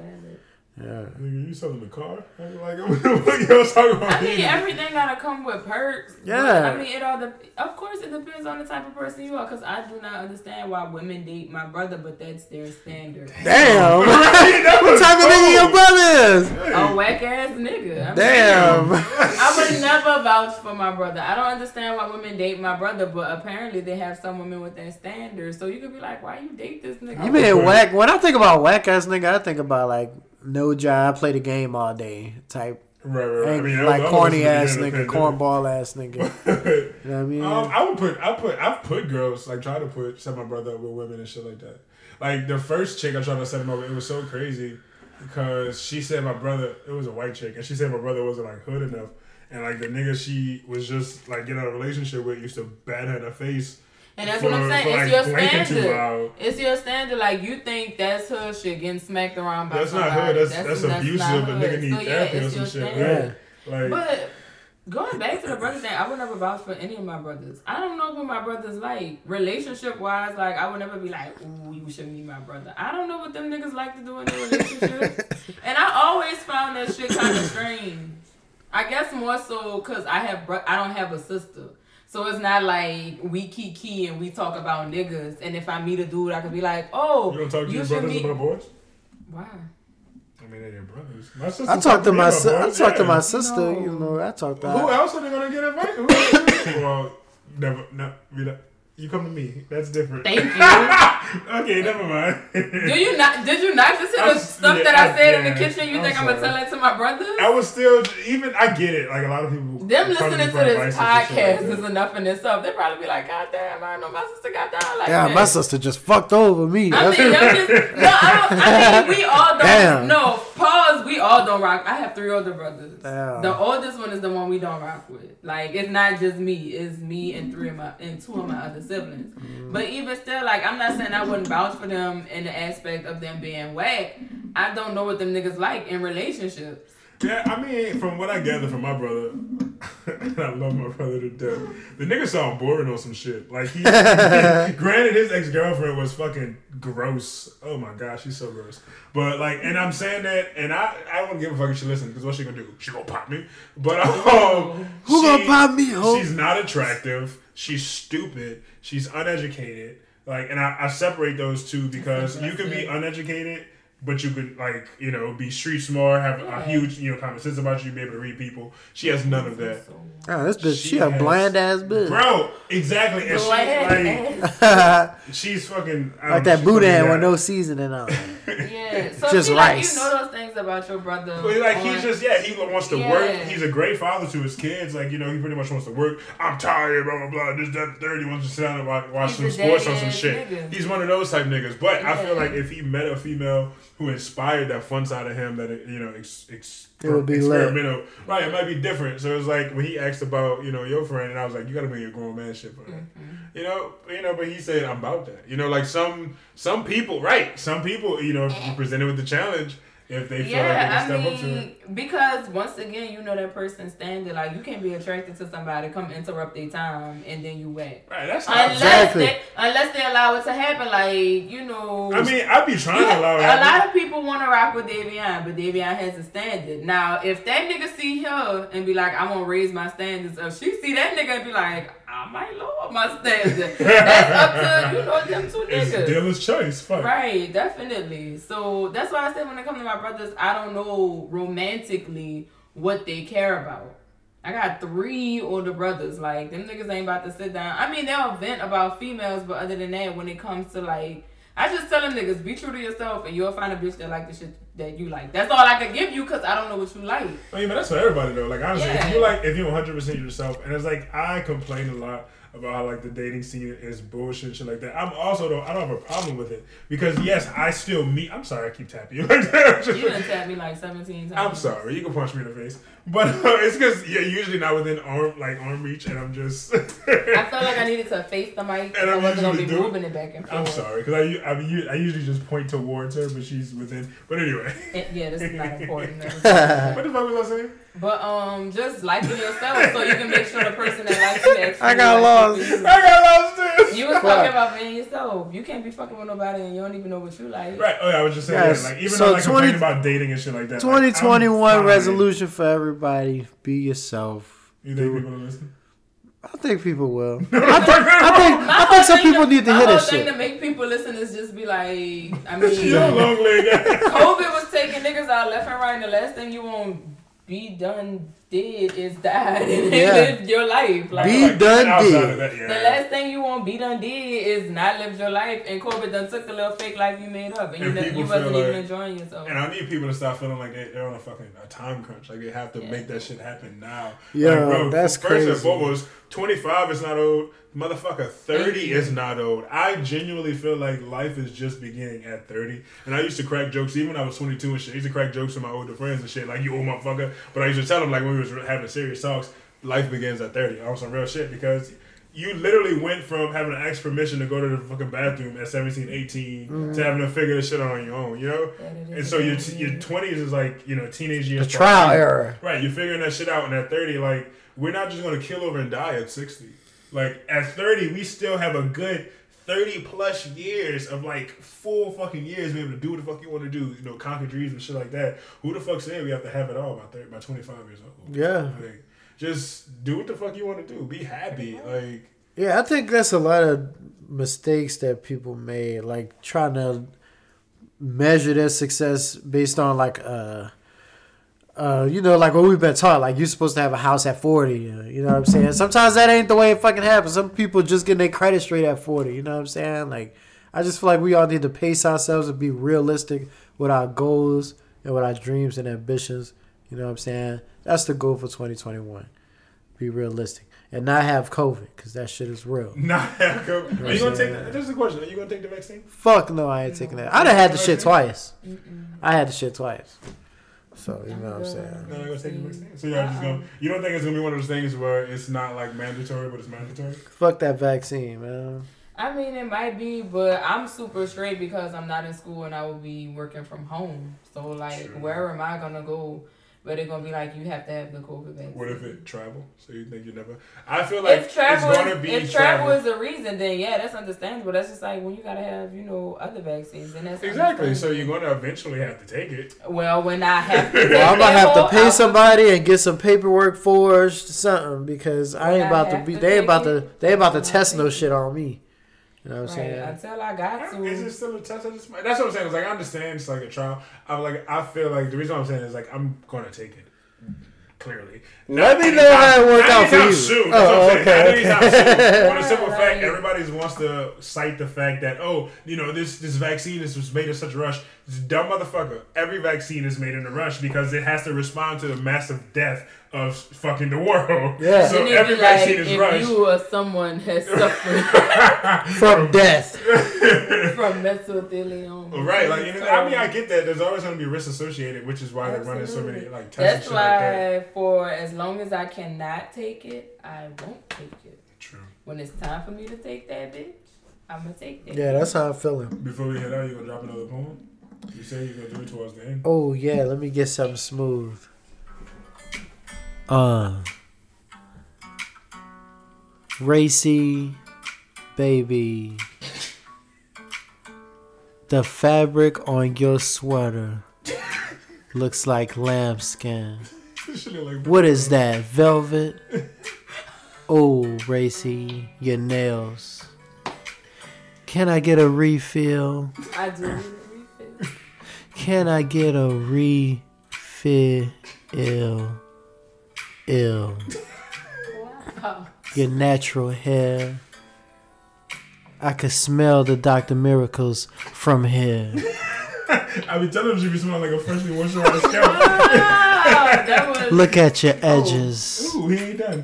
Yeah. Nigga, you selling the car? Like, what the you else talking about? I mean, everything gotta come with perks. but, Yeah. I mean, it all. Dep- of course, it depends on the type of person you are. Cause I do not understand why women date my brother, but that's their standard. Damn. Right, what type of nigga your brother is? A whack ass nigga. I mean, Damn. I would never vouch for my brother. I don't understand why women date my brother, but apparently they have some women with that standard. So you could be like, why you date this nigga? You mean whack? When I think about whack ass nigga, I think about like no job, I play the game all day type. Right, right, right. I mean, like corny ass nigga, beginning of the cornball ass nigga. You know what I mean? Um, I would put, I put, I've put girls like try to put set my brother up with women and shit like that. Like the first chick I tried to set him up, with, it was so crazy because she said my brother, it was a white chick, and she said my brother wasn't like hood enough, and like the nigga she was just like getting out of a relationship with used to bat her in the face. And that's for- what I'm saying. It's like, your standard. It's your standard. Like you think that's her shit getting smacked around by That's not somebody. hood. That's that's, abusive. not A hood. nigga need So, yeah, therapy or it's some your shit. standard. Yeah. Like, But going back to the brother thing, I would never vouch for any of my brothers. I don't know what my brothers like. Relationship wise, like I would never be like, ooh, you should meet my brother. I don't know what them niggas like to do in their relationship. and I always found that shit kind of strange. I guess more so because I have bro- I don't have a sister. So it's not like we kiki and we talk about niggas. And if I meet a dude, I could be like, oh, you don't talk to your should brothers meet- about boys? Why? I mean, they're your brothers. My sister I talked to my about si- I boys, talked to my sister. No. You know, I talked to Who her. else are they gonna get invited? Who well, never. No, we don't- you come to me. That's different. Thank you. okay, never mind. Do you not? Did you not just hear I'm the stuff yeah, that I I- said in the kitchen? You I'm think I'm gonna tell it to my brothers? I was still even. I get it. Like a lot of people. Them listening to this advice and shit podcast like is enough in itself. They probably be like, God damn, I know my sister got down like Yeah, that. my sister just fucked over me. I mean, y'all just, no, I don't. I mean, we all don't. Damn. No, pause. We all don't rock. I have three older brothers. Damn. The oldest one is the one we don't rock with. Like, it's not just me. It's me and three of my and two of my other siblings. Mm-hmm. But even still, like, I'm not saying I wouldn't vouch for them in the aspect of them being whack. I don't know what them niggas like in relationships. Yeah, I mean, from what I gather from my brother, and I love my brother to death. The nigga sound boring on some shit. Like he, granted, his ex girlfriend was fucking gross. Oh my gosh, she's so gross. But like, and I'm saying that, and I, I don't give a fuck if she listen because what she gonna do? She gonna pop me. But um, Who she- gonna pop me, ho? She's not attractive. She's stupid. She's uneducated. Like, and I, I separate those two because you can be uneducated but you could like you know be street smart, have Yeah. a huge you know common sense about you, be able to read people. She has none of that, Oh, this bitch, she, She a has- bland ass bitch. bro. Exactly, and she like like she's fucking like that she's boudin with no seasoning on. Yeah, so Just see, like, rice. you know those things about your brother. But like he's just yeah, he wants to Yeah. work. He's a great father to his kids. Like you know, he pretty much wants to work. I'm tired, blah blah blah. This that thirty wants to sit down and watch, watch some sports or some shit. nigga. He's one of those type niggas. But I feel like if he met a female who inspired that fun side of him, that you know, ex, ex, It would be lit. experimental, right? It might be different. So it's like when he asked about you know your friend, and I was like, you got to be a grown man shit for that. Mm-hmm. You know, you know, but he said I'm about that. You know, like some some people, right? Some people, you know, if you presented with the challenge, if they feel like they Yeah, can I step up to it. mean, because once again, you know that person's standard. Like, you can't be attracted to somebody, come interrupt their time, and then you whack. Right, that's not Unless Exactly. they, unless they allow it to happen, like you know. I mean, I'd be trying to allow it. a lot of people want to rock with Davion, but Davion has a standard. Now, if that nigga see her and be like, "I'm gonna raise my standards," or she see that nigga and be like, "I might lower my standards," that's up to you know them two it's niggas. dealer's choice. Fuck. Right, definitely. So that's why I said when it comes to my brothers, I don't know romantically what they care about. I got three older brothers. Like them niggas ain't about to sit down. I mean, they'll vent about females, but other than that, when it comes to like, I just tell them niggas be true to yourself, and you'll find a bitch that like the shit that you like. That's all I can give you, cause I don't know what you like. I mean, but that's for everybody though. Like honestly, Yeah. if you like, if you 100 percent yourself, and it's like I complain a lot about how like the dating scene is bullshit, and shit like that. I'm also though I don't have a problem with it because yes, I still meet. I'm sorry, I keep tapping you like that. You done tapped me like seventeen times. I'm sorry, you can punch me in the face, but uh, it's because you're usually not within arm like arm reach, and I'm just. I felt like I needed to face the mic. And I I'm wasn't gonna be usually do- moving it back and forth. I'm sorry because I, u- I mean I usually just point towards her, but she's within. But anyway, Yeah, this is not important. what the fuck was I saying? But um, just liking yourself so you can make sure the person that likes you actually. I got likes lost. You, I got lost this. you was Fuck. talking about being yourself. You can't be fucking with nobody and you don't even know what you like. Right. Oh yeah, I was just saying. Yes. Like even So though like 20 complaining about dating and shit like that. 2021 fine. resolution for everybody: be yourself. You think Do- people are listening? I think people will. I think, I think, I think some people to- need to my hear whole this thing shit. to make people listen is just be like, I mean. COVID was taking niggas out left and right. And the last thing you want be done did is die and Yeah. live your life. Like, Be done did. that, yeah. The last thing you want be done did is not live your life, and COVID done took the little fake life you made up, and, you, And ne- people you wasn't feel even like- enjoying yourself. And I need people to stop feeling like they, they're on a fucking a time crunch. Like they have to Yeah. make that shit happen now. Yeah, like, bro, that's first and crazy. foremost, 25 is not old. Motherfucker, 30 is not old. I genuinely feel like life is just beginning at 30. And I used to crack jokes, even when I was 22 and shit. I used to crack jokes with my older friends and shit, like, you old motherfucker. But I used to tell them, like, when we was having serious talks, life begins at 30 on some real shit because you literally went from having to ask permission to go to the fucking bathroom at 17, 18 Mm-hmm. to having to figure this shit out on your own, you know? And so your, what it your 20s is like, you know, teenage years. The trial era. Right, you're figuring that shit out, and at 30, like, we're not just gonna kill over and die at 60. Like, at 30, we still have a good 30 plus years of like full fucking years be able to do what the fuck you want to do, you know, conquer dreams and shit like that. Who the fuck said we have to have it all by 30, by 25 years old? Yeah. Like, just do what the fuck you want to do. Be happy. Like, Yeah, I think that's a lot of mistakes that people made, like trying to measure their success based on like uh uh you know like what we've been taught like you're supposed to have a house at 40 uh, you know what i'm saying sometimes that ain't the way it fucking happens some people just getting their credit straight at 40 you know what i'm saying like i just feel like we all need to pace ourselves and be realistic with our goals and with our dreams and ambitions you know what i'm saying that's the goal for 2021 be realistic and not have covid because that shit is real not have COVID. Are you gonna take Yeah. the, Just a question. Are you gonna take the vaccine? Fuck no, I ain't taking that. I done had the shit twice. I had the shit twice. So you know what I'm saying. No, you're gonna take the vaccine. So you're just gonna. You don't think it's gonna be one of those things where it's not like mandatory, but it's mandatory? Fuck that vaccine, man. I mean, it might be, but I'm super straight because I'm not in school and I will be working from home. So, like, True. where am I gonna go? But they're gonna be like, you have to have the COVID vaccine. What if it travel? So you think you never? I feel like if travel, it's gonna is, be if travel is a reason, then yeah, that's understandable. That's just like when you gotta have, you know, other vaccines, and that's Exactly. So you're gonna eventually have to take it. Well, when I have to, Well, I'm gonna have to pay somebody and get some paperwork forged, something, because I ain't When I about to be. to They ain't take about to. They ain't about to test no shit on me. You know what I'm Right, saying? until I got to. Is it still a test? I just, that's what I'm saying. It's like I understand it's like a trial. I'm like I feel like the reason I'm saying is like I'm gonna take it. Clearly, Let me know how it anytime- worked out for you. Soon. Oh, That's what I'm saying. okay, Not anytime soon. For the simple Right. fact, everybody wants to cite the fact that oh, you know, this this vaccine is was made in such a rush. This dumb motherfucker. Every vaccine is made in a rush because it has to respond to the massive death of fucking the world. Yeah. So And it'd every like, vaccine is if rushed. you or someone has suffered From death. from mesothelioma. Right, like you know, I mean, I get that. There's always going to be risks associated, which is why they're running so many like tests That's and shit like that. why, for as long as I cannot take it, I won't take it. True. When it's time for me to take that bitch, I'm gonna take that. Yeah, that's how I'm feeling. Before we head out, you gonna drop another poem? You say you're gonna do it towards the end. Oh yeah, let me get something smooth. Uh Racy baby. The fabric on your sweater looks like lambskin. Shit look like What is that? Velvet? Oh, Racy, your nails. Can I get a refill? I do need a refill. Can I get a refill? Ill. Wow. Your natural hair. I could smell the Dr. Miracles from here. I be telling you, you be smelling like a freshly moisturized scalp. Wow, that was. Look at your oh. edges. Ooh, he ain't done.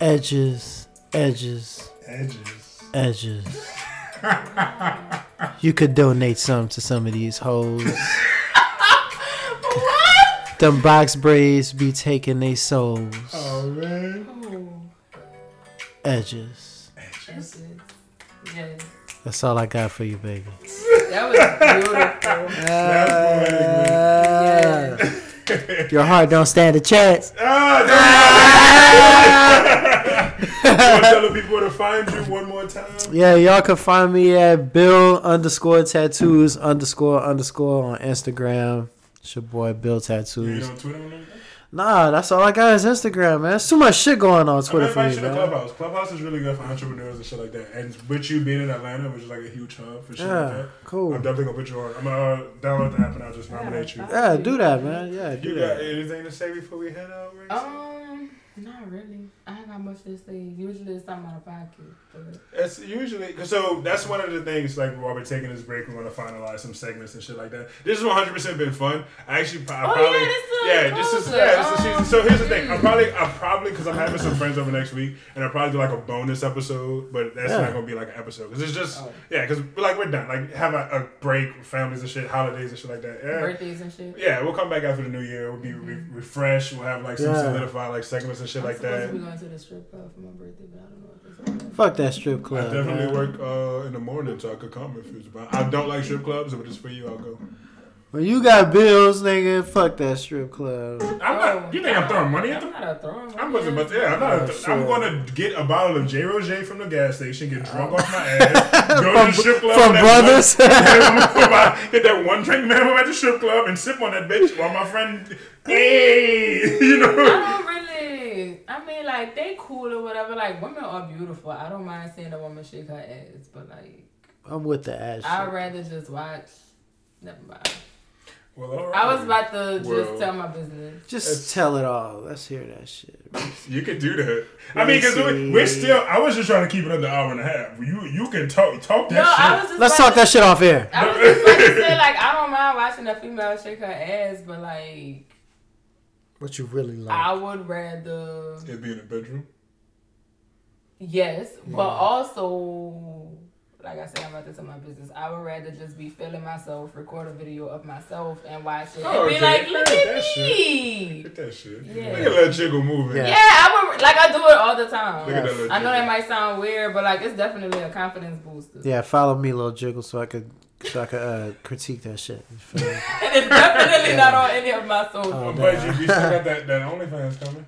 Edges. Edges. Edges. Edges. You could donate some to some of these hoes. What? Them box braids be taking they souls. Oh man. Oh, Edges. edges. Yes. That's all I got for you, baby. That was beautiful. Uh, your heart don't stand a chance. Ah, you wanna tell the people to find you one more time? Yeah, y'all can find me at Bill underscore tattoos underscore underscore on Instagram. It's your boy Bill You Tattoos. ain't on Twitter or? Nah, that's all I got is Instagram, man. There's too much shit going on Twitter I'm for me, invite you man. Clubhouse. Clubhouse is really good for entrepreneurs and shit like that. And with you being in Atlanta, which is like a huge hub for shit like Yeah, that, cool. I'm definitely gonna put you on. I'm gonna uh, download the app and I'll just nominate you. Yeah, do that, man. Yeah, do You got anything to say before we head out, Ray? Um, not really. I ain't got much to say. Usually it's something out of pocket, but It's usually so that's one of the things like while we're taking this break, we're gonna finalize some segments and shit like that. This has 100 percent been fun. I actually, I Oh, probably, yeah, this is yeah, this is yeah, this is season. Um, So here's the thing. I probably, I probably, cause I'm having some friends over next week, and I probably do like a bonus episode, but that's Yeah. not gonna be like an episode, cause it's just Oh. yeah, cause like we're done. Like have a, a break, with families and shit, holidays and shit like that. Yeah. birthdays and shit. Yeah, we'll come back after the new year. We'll be re- refreshed. We'll have like some Yeah. solidified like segments and shit I'm like that. to be going to the strip club for my birthday, but I don't know if it's Fuck that strip I definitely man. work uh, in the morning, so I could come if it's about. I don't like strip clubs, but it's for you. I'll go. When you got bills, nigga, fuck that strip club. I'm not. You think I'm throwing money at them? I'm not throwing money. I'm wasn't, but yeah, I'm not. Oh, I'm going to get a bottle of J. Roget from the gas station, get drunk off my ass, go to the strip club From brothers. one- I'm gonna go buy- get that one drink minimum at the strip club and sip on that bitch while my friend, hey, you know. I don't really. I mean, like they cool or whatever. Like women are beautiful. I don't mind seeing a woman shake her ass, but like I'm with the ass. I'd shit. rather just watch. Never mind. Well, all right. I was about to just Well, tell my business. Just It's- tell it all. Let's hear that shit. You can do that. I mean, because Let me we're still. I was just trying to keep it under an hour and a half. You you can talk talk that No, shit. I was just. Let's talk to- that shit off air. I was just about to say like I don't mind watching a female shake her ass, but like What you really like? I would rather It be in the bedroom. yes, but also like I said, I'm about to tell my business. I would rather just be feeling myself, record a video of myself, and watch it, Oh, and be okay. like, "Look That at shit. me." Get that shit. Yeah. Look at that jiggle moving. Yeah. Yeah, I would like I do it all the time. Look at that I know that might sound weird, but like it's definitely a confidence booster. Yeah, follow me, little jiggle, so I could so I could uh, critique that shit. You feel me? And it's definitely not on any of my socials. Oh, But you, you still got that, that OnlyFans coming.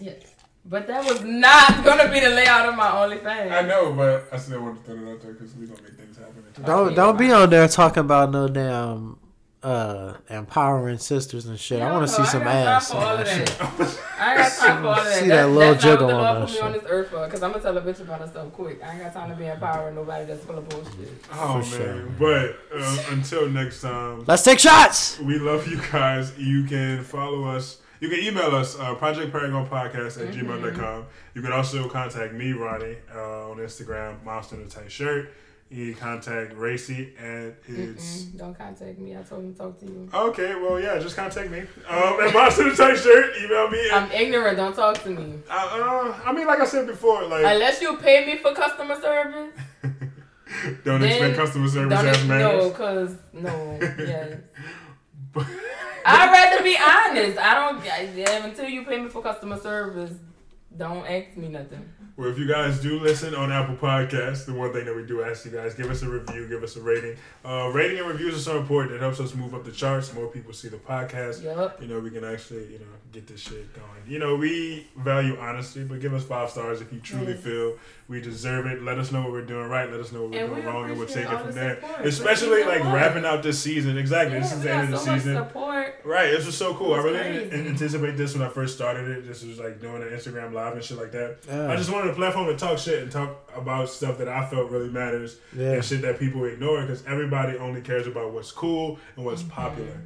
Yes. But that was not gonna be the layout of my OnlyFans. I know, but I still want to throw it out there because we gonna make things happen. don't don't be on there talking about no damn uh empowering sisters and shit. I want to see I some ain't got time ass. for all that of shit. that. I got time for all of that. See That- that little that's not jiggle what the on Lord that put on this earth for. Because I'm gonna tell a bitch about her stuff quick. I ain't got time to be empowering nobody that's full of bullshit. Oh For man! sure. But uh, until next time, Let's take shots. we love you guys. You can follow us. You can email us uh, Project Paragon Podcast at Mm-hmm. gmail.com. You can also contact me, Ronnie, uh, on Instagram, Monster in a Tight Shirt. You can contact Racy and it's. Mm-mm, don't contact me. I told him to talk to you. Okay, well, yeah, just contact me. Um, at Monster in a Tight Shirt. Email me. I'm ignorant. Don't talk to me. uh, uh, I mean, like I said before, like, Unless you pay me for customer service. don't then expect customer service as ex- no, cause no, yes. I'd rather be honest. I don't. I, until you pay me for customer service, don't ask me nothing. Well, if you guys do listen on Apple Podcasts, the one thing that we do ask you guys, give us a review, give us a rating. Uh, rating and reviews are so important. It helps us move up the charts. More people see the podcast. Yup. You know, we can actually, you know, get this shit going. You know, we value honesty, but give us five stars if you truly feel we deserve it. Let us know what we're doing right. Let us know what we're And doing we wrong, and we'll take it from the there. support. Especially like you wrapping out this season. Exactly. Yeah, this is the end of the much season. support. Right, this was so cool. I really crazy. didn't anticipate this when I first started it. This was like doing an Instagram live and shit like that. Yeah. I just wanted a platform to talk shit and talk about stuff that I felt really matters Yeah. and shit that people ignore because everybody only cares about what's cool and what's mm-hmm. popular.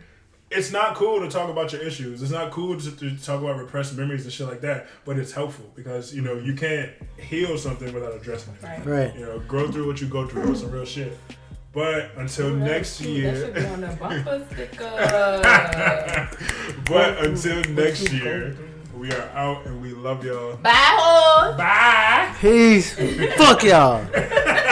It's not cool to talk about your issues. It's not cool to, to talk about repressed memories and shit like that. But it's helpful because you know you can't heal something without addressing it. Right. Right. You know, grow through what you go through. It's some real shit. But until Ooh, next is cute. That should be year, on the bumper sticker. but until next year, we are out and we love y'all. Bye, hoes. Bye. Peace. Fuck y'all.